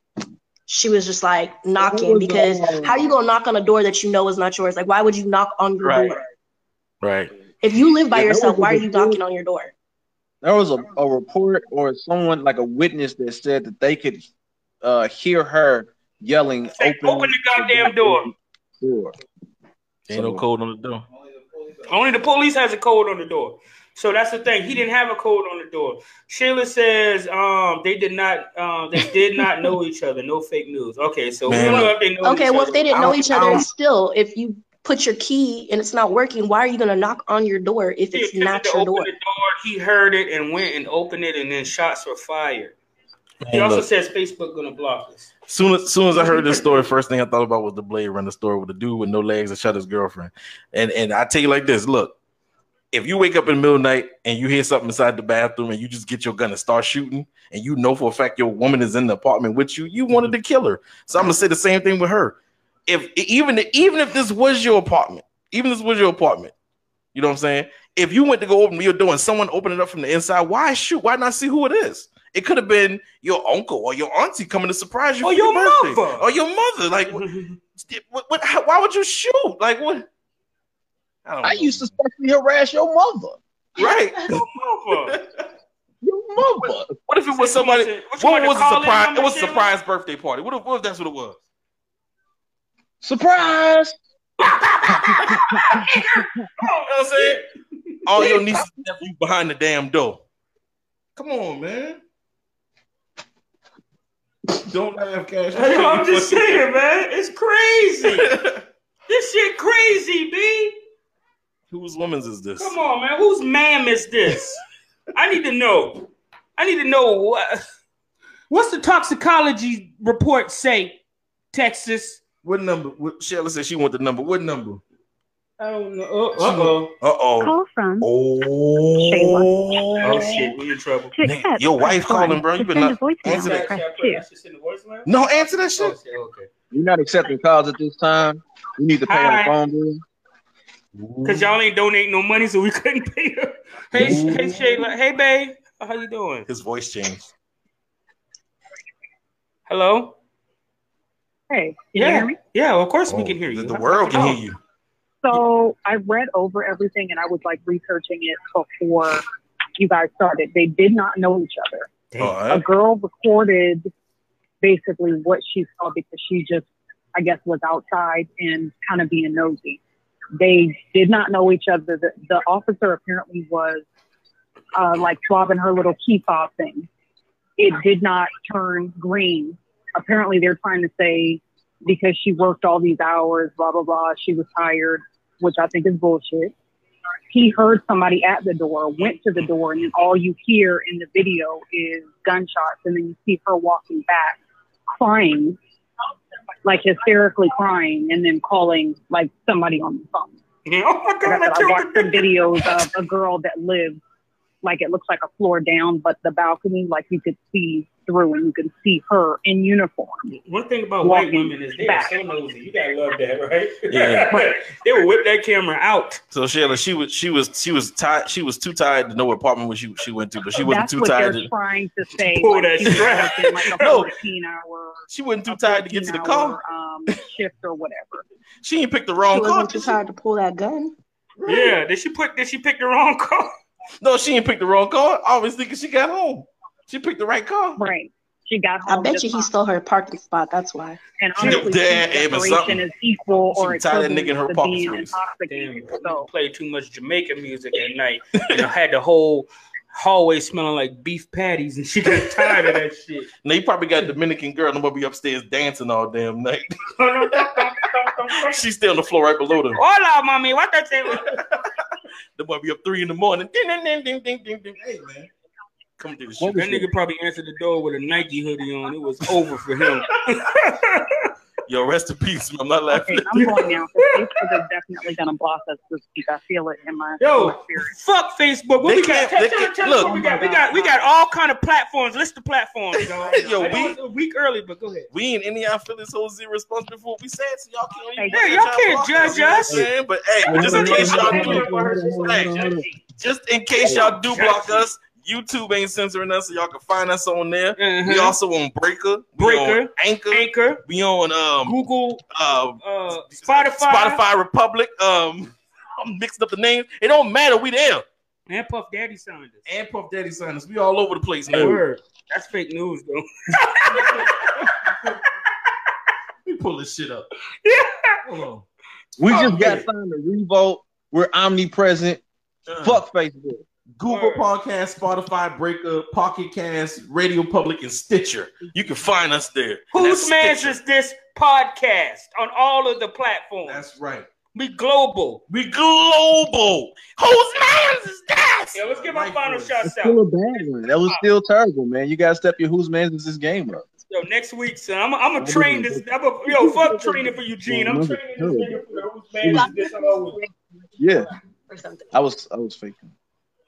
she was just like knocking because uh, how you gonna knock on a door that you know is not yours? Like why would you knock on your Right. door? Right. If you live by Yeah, yourself, was why are you good- knocking on your door? There was a, a report or someone like a witness that said that they could uh, hear her yelling, Say, "Open, "Open the goddamn door." door." Ain't no code on the door. Only the police has a code on the door. So that's the thing. He didn't have a code on the door. Sheila says um they did not um they did not know each other. No fake news. Okay, so we don't know if they know Okay, each well other. if they didn't know each other, don't- still, if you put your key and it's not working, why are you gonna knock on your door if it's attempted not your door? the door. He heard it and went and opened it, and then shots were fired. He also look, says Facebook gonna block us. soon as soon as I heard this story, first thing I thought about was the Blade Runner story with the dude with no legs that shot his girlfriend. And and I tell you like this: look, if you wake up in the middle of the night and you hear something inside the bathroom and you just get your gun and start shooting, and you know for a fact your woman is in the apartment with you, you wanted mm-hmm. to kill her. So I'm gonna say the same thing with her. If even even if this was your apartment, even if this was your apartment, you know what I'm saying? If you went to go open your door and someone opened it up from the inside, why shoot? Why not see who it is? It could have been your uncle or your auntie coming to surprise you Or for your, your mother. or your mother. Like, what, what, what- how- why would you shoot? Like, what? I, I used to sexually harass your mother. right. Your mother. Your mother. What if it was somebody? What What was a surprise? number, It was a surprise birthday party. What if, what if that's what it was? Surprise! You know what I'm saying? All your nieces and nephews behind the damn door. Come on, man. Don't laugh, Cash. I know, I'm just saying, man. It's crazy. this shit crazy, B. Whose woman's is this? Come on, man. Whose ma'am is this? I need to know. I need to know what. What's the toxicology report say? Texas. What number? What, Sheila said she want the number. What number? I don't know. Uh oh. Uh oh. Call from Oh. Oh shit, we in trouble. To Man, accept, your wife calling, bro. You To better not a voicemail, answer that. press Should I put two. that shit in the voicemail? No, answer that shit. Oh, okay. You're not accepting calls at this time. You need to pay on the phone bill. Cause y'all ain't donating no money, so we couldn't pay her. Hey, Ooh. hey Shayla. Hey, babe. How you doing? His voice changed. Hello. Hey, can you Yeah. hear me? Yeah. Of course we Oh, can hear you. The world can Oh. hear you. So I read over everything and I was like researching it before you guys started. They did not know each other. All A girl recorded basically what she saw because she just, I guess, was outside and kind of being nosy. They did not know each other. The, the officer apparently was uh, like swabbing her little key fob thing. It did not turn green. Apparently, they're trying to say because she worked all these hours, blah, blah, blah, she was tired, which I think is bullshit. He heard somebody at the door, went to the door, and then all you hear in the video is gunshots. And then you see her walking back, crying, like hysterically crying, and then calling like somebody on the phone. Oh my god! I, I I watched the some videos of a girl that lived like it looks like a floor down, but the balcony, like you could see through, and you can see her in uniform. One thing about white women is they're back. so nosy. You gotta love that, right? Yeah. they would whip that camera out. So Sheila, she was she was she was tired. She was too tired to know what apartment she she went to, but she wasn't That's too what tired. they're To, trying to say. Pull like, that she was strap. working, like a No. 14 hour, she wasn't too tired to get to the 14 car. um, shift or whatever. She ain't picked the wrong She car. wasn't too tired to pull that gun. Yeah. Did she put? Did she pick the wrong car? No, she ain't picked the wrong car. Obviously, because she got home. She picked the right car. Right. She got home. I bet you he stole her parking spot. That's why. And honestly, dead, sleep Abe, or deprivation something. is equal She or was tired of equivalent nigga in her to parking space. Damn, So played too much Jamaican music at night. And I had the whole hallway smelling like beef patties, and she got tired of that shit. Now you probably got a Dominican girl. I'm gonna be upstairs dancing all damn night. She's still on the floor right below them. Hola, mommy. What that say? The boy be up three in the morning. Ding, ding, ding, ding, ding, ding, ding. Hey man, come through the shit. That nigga probably answered the door with a Nike hoodie on. It was over for him. Yo, rest in peace. I'm not laughing. okay, I'm going now. 'cause Facebook is definitely gonna block us this week. I feel it in my, in Yo, my spirit. fuck Facebook. What They we got? can't- Tell, tell, tell look. what we got. We got we got all kind of platforms. List the platforms, dog. Yo, we- it's a week early, but go ahead. We in Indiana Phillies whole zero responsible for what we said, so y'all can't. even- Hey, Yeah, y'all can't judge you us. I'm? But hey, just in case y'all do, hey, just in case y'all do block us, YouTube ain't censoring us, so y'all can find us on there. We Mhm. also on Breaker, Breaker. on Anchor, Anchor, we on um Google, uh uh, Spotify, Spotify Republic. Um, I'm mixing up the names. It don't matter. We there. and Puff Daddy signed us. And Puff Daddy signed us. We all over the place now. Word. That's fake news, though. We pull this shit up. Hold on. We Oh, just got signed to Revolt. We're omnipresent. Uh, Fuck Facebook. Google Word. Podcast, Spotify, Breaker, Pocket Cast, Radio Public, and Stitcher. You can find us there. And Whose that's man's is this podcast on all of the platforms? That's right. we global. We global. Whose man's is this? Yeah, let's give our final boys. shots out. Still a bad one. That was still terrible, man. You gotta step your who's man this game up. Yo, next week, son, I'm I'm gonna train this. I'm a, yo, fuck training for Eugene. I'm training this nigga for the whose man is this always. Yeah, Or something. I was I was faking.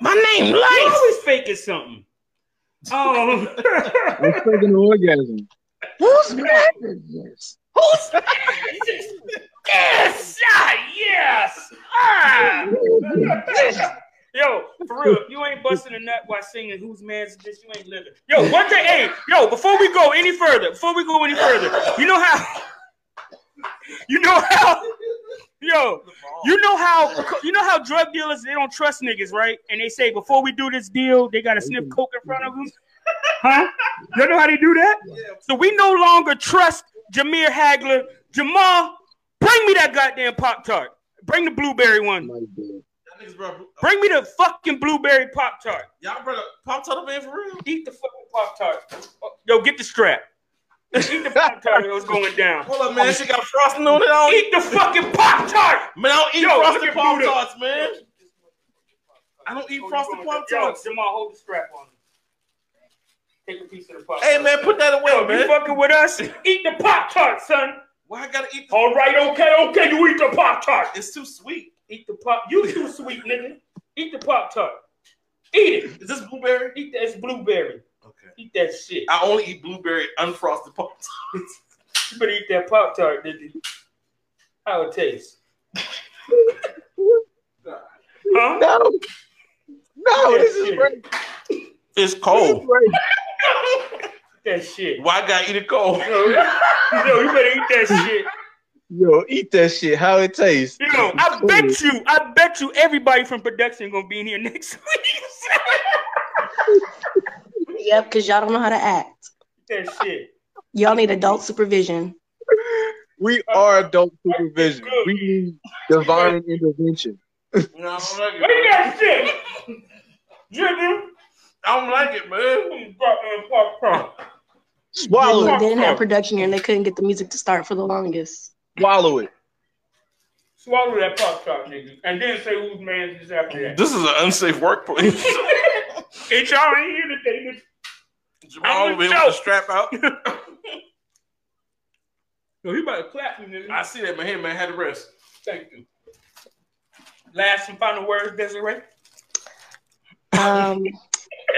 My name, You Life. always faking something. Oh, I was faking an orgasm. Who's man is this? who's man is this? Yes, ah, yes, ah. Yo, for real, if you ain't busting a nut while singing "Whose Man's This," you ain't living. Yo, one thing, hey, yo, before we go any further, before we go any further, you know how, you know how, yo, you know how, you know how drug dealers they don't trust niggas, right? And they say before we do this deal, they gotta sniff coke in front of them. Huh? You know how they do that? So we no longer trust Jameer Hagler. Jamal, Bring me that goddamn Pop Tart. Bring the blueberry one. Bring me the fucking blueberry Pop Tart. Y'all brought a pop tart up in for real? Eat the fucking Pop Tart. Yo, get the strap. Eat the Pop Tart. It was going down. Hold up, man. Shit got frosting on it. I don't Eat the fucking Pop Tart. Man, I don't eat Yo, frosted pop tarts, man. I don't eat frosted pop tarts. Jamal, hold the strap on. Take a piece of the Pop Hey, man, put that away, Yo, you fucking with us? Eat the Pop Tart, son. Why I gotta eat? The- All right, okay, okay. You eat the Pop Tart. it's too sweet. Eat the pop. You too sweet, nigga. Eat the Pop Tart. Eat it. Is this blueberry? Eat that. It's blueberry. Okay. Eat that shit. I only eat blueberry unfrosted pop tarts. You better eat that Pop Tart, nigga. How it tastes? Huh? No, no, this is great. It's cold. That shit. Why I gotta eat it cold? Yo, yo, you better eat that shit. Yo, eat that shit. How it tastes? Yo, I bet you, I bet you, everybody from production gonna be in here next week. Yep, because y'all don't know how to act. that shit. Y'all need adult supervision. We are adult supervision. We need divine intervention. No, I don't like Look it. at that shit. Nigga. I don't like it, man. Goddamn Pop Tart. They didn't have production here and they couldn't get the music to start for the longest. Swallow it. Swallow that Pop Tart, nigga, and then say whose man is after that. This is an unsafe workplace. Ain't y'all ain't here today, nigga. Jamal I'm over a with the strap out. Yo, he about to clap me, nigga. I see that, man. Hey, man, had to rest. Thank you. Last and final words, Desiree. Um,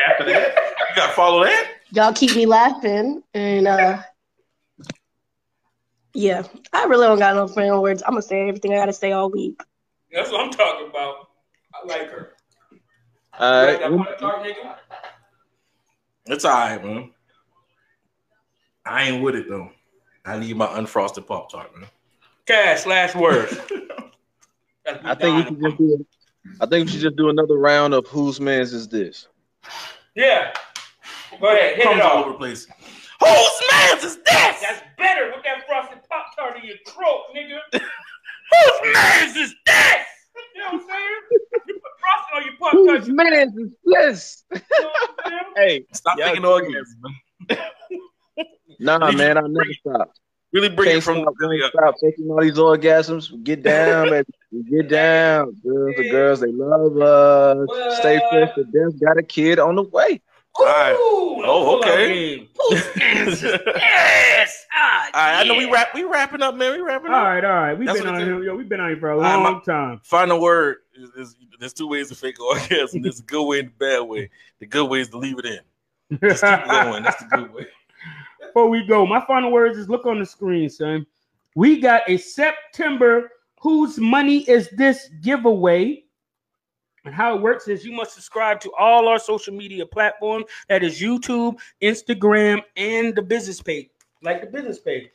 After that, you gotta follow that. y'all keep me laughing and uh yeah, I really don't got no final words. I'm gonna say everything I gotta say all week. That's what I'm talking about. I like her. All Like that right. Pop Tart, nigga. It's all right, man. I ain't with it though. I need my unfrosted pop tart, man. Cash, last words. I think we should just do. I think we should just do another round of whose man's is this. Yeah. Go ahead, hit Crumbs it all off. over the place. Whose man's is this? That's better with that frosted Pop Tart in your throat, nigga. Whose man's is this? You know what I'm saying? You put frosting on your Pop Tart. Whose man's is this? You know what I'm saying? Hey, Stop Yeah, thinking go orgasms, nah, man, I never stop. Really bring Can't it from stop, the belly won't stop taking all these orgasms. We Get down, baby. Get down. Girls, the girls, they love us. Stay fresh to death. Got a kid on the way. All right. Ooh, Oh, okay. yes. Ah, All right, I know we yeah. wrap. We wrapping up, man. We wrapping All up. right, all right. We've That's been on here. Yo, we've been on here for a All right, long my- time. Final word is, is there's two ways to fake orgasm. There's a good way and a bad way. The good way is to leave it in. Just keep going. That's the good way. Before we go, my final words is look on the screen, son. We got a September Whose Money Is This giveaway. And how it works is you must subscribe to all our social media platforms. That is YouTube, Instagram, and the business page. Like the business page.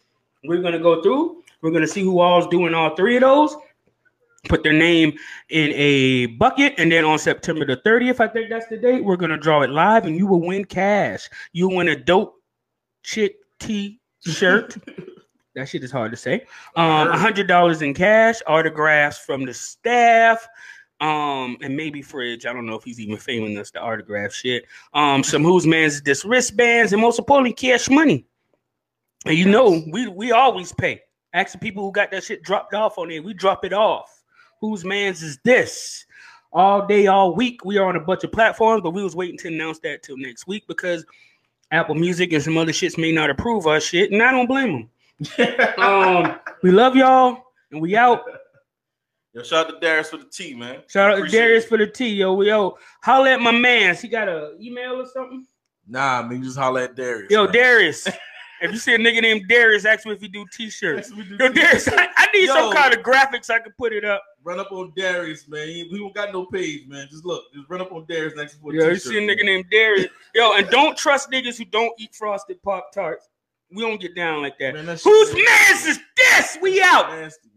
We're gonna go through. We're gonna see who all's doing all three of those. Put their name in a bucket, and then on September the 30th, I think that's the date, we're gonna draw it live, and you will win cash. You win a dope chick t-shirt. that shit is hard to say. Um, a hundred dollars in cash, autographs from the staff, um, and maybe Fridge. I don't know if he's even famous enough to autograph shit. Um, some whose man's this wristbands, and most importantly, cash money. And you know, we we always pay. Ask the people who got that shit dropped off on there. We drop it off. Whose man's is this? All day, all week. We are on a bunch of platforms, but we was waiting to announce that till next week because Apple Music and some other shits may not approve our shit, and I don't blame them. um, we love y'all, and we out. Yo, shout out to Darius for the tea, man. Shout out to Darius it. for the tea, yo. We yo, holla at my man. He got a email or something. Nah, man, you just holler at Darius. Yo, man. Darius. if you see a nigga named Darius, ask me if he do t-shirts. Yo, Darius, I, I need some kind of graphics I can put it up. Run up on Darius, man. He, he don't got no page, man. Just look. Just run up on Darius next for a Yo, you t-shirt, see a nigga man. named Darius. Yo, and don't trust niggas who don't eat frosted pop tarts. We don't get down like that. Man, Whose man's is this? We out. Nasty,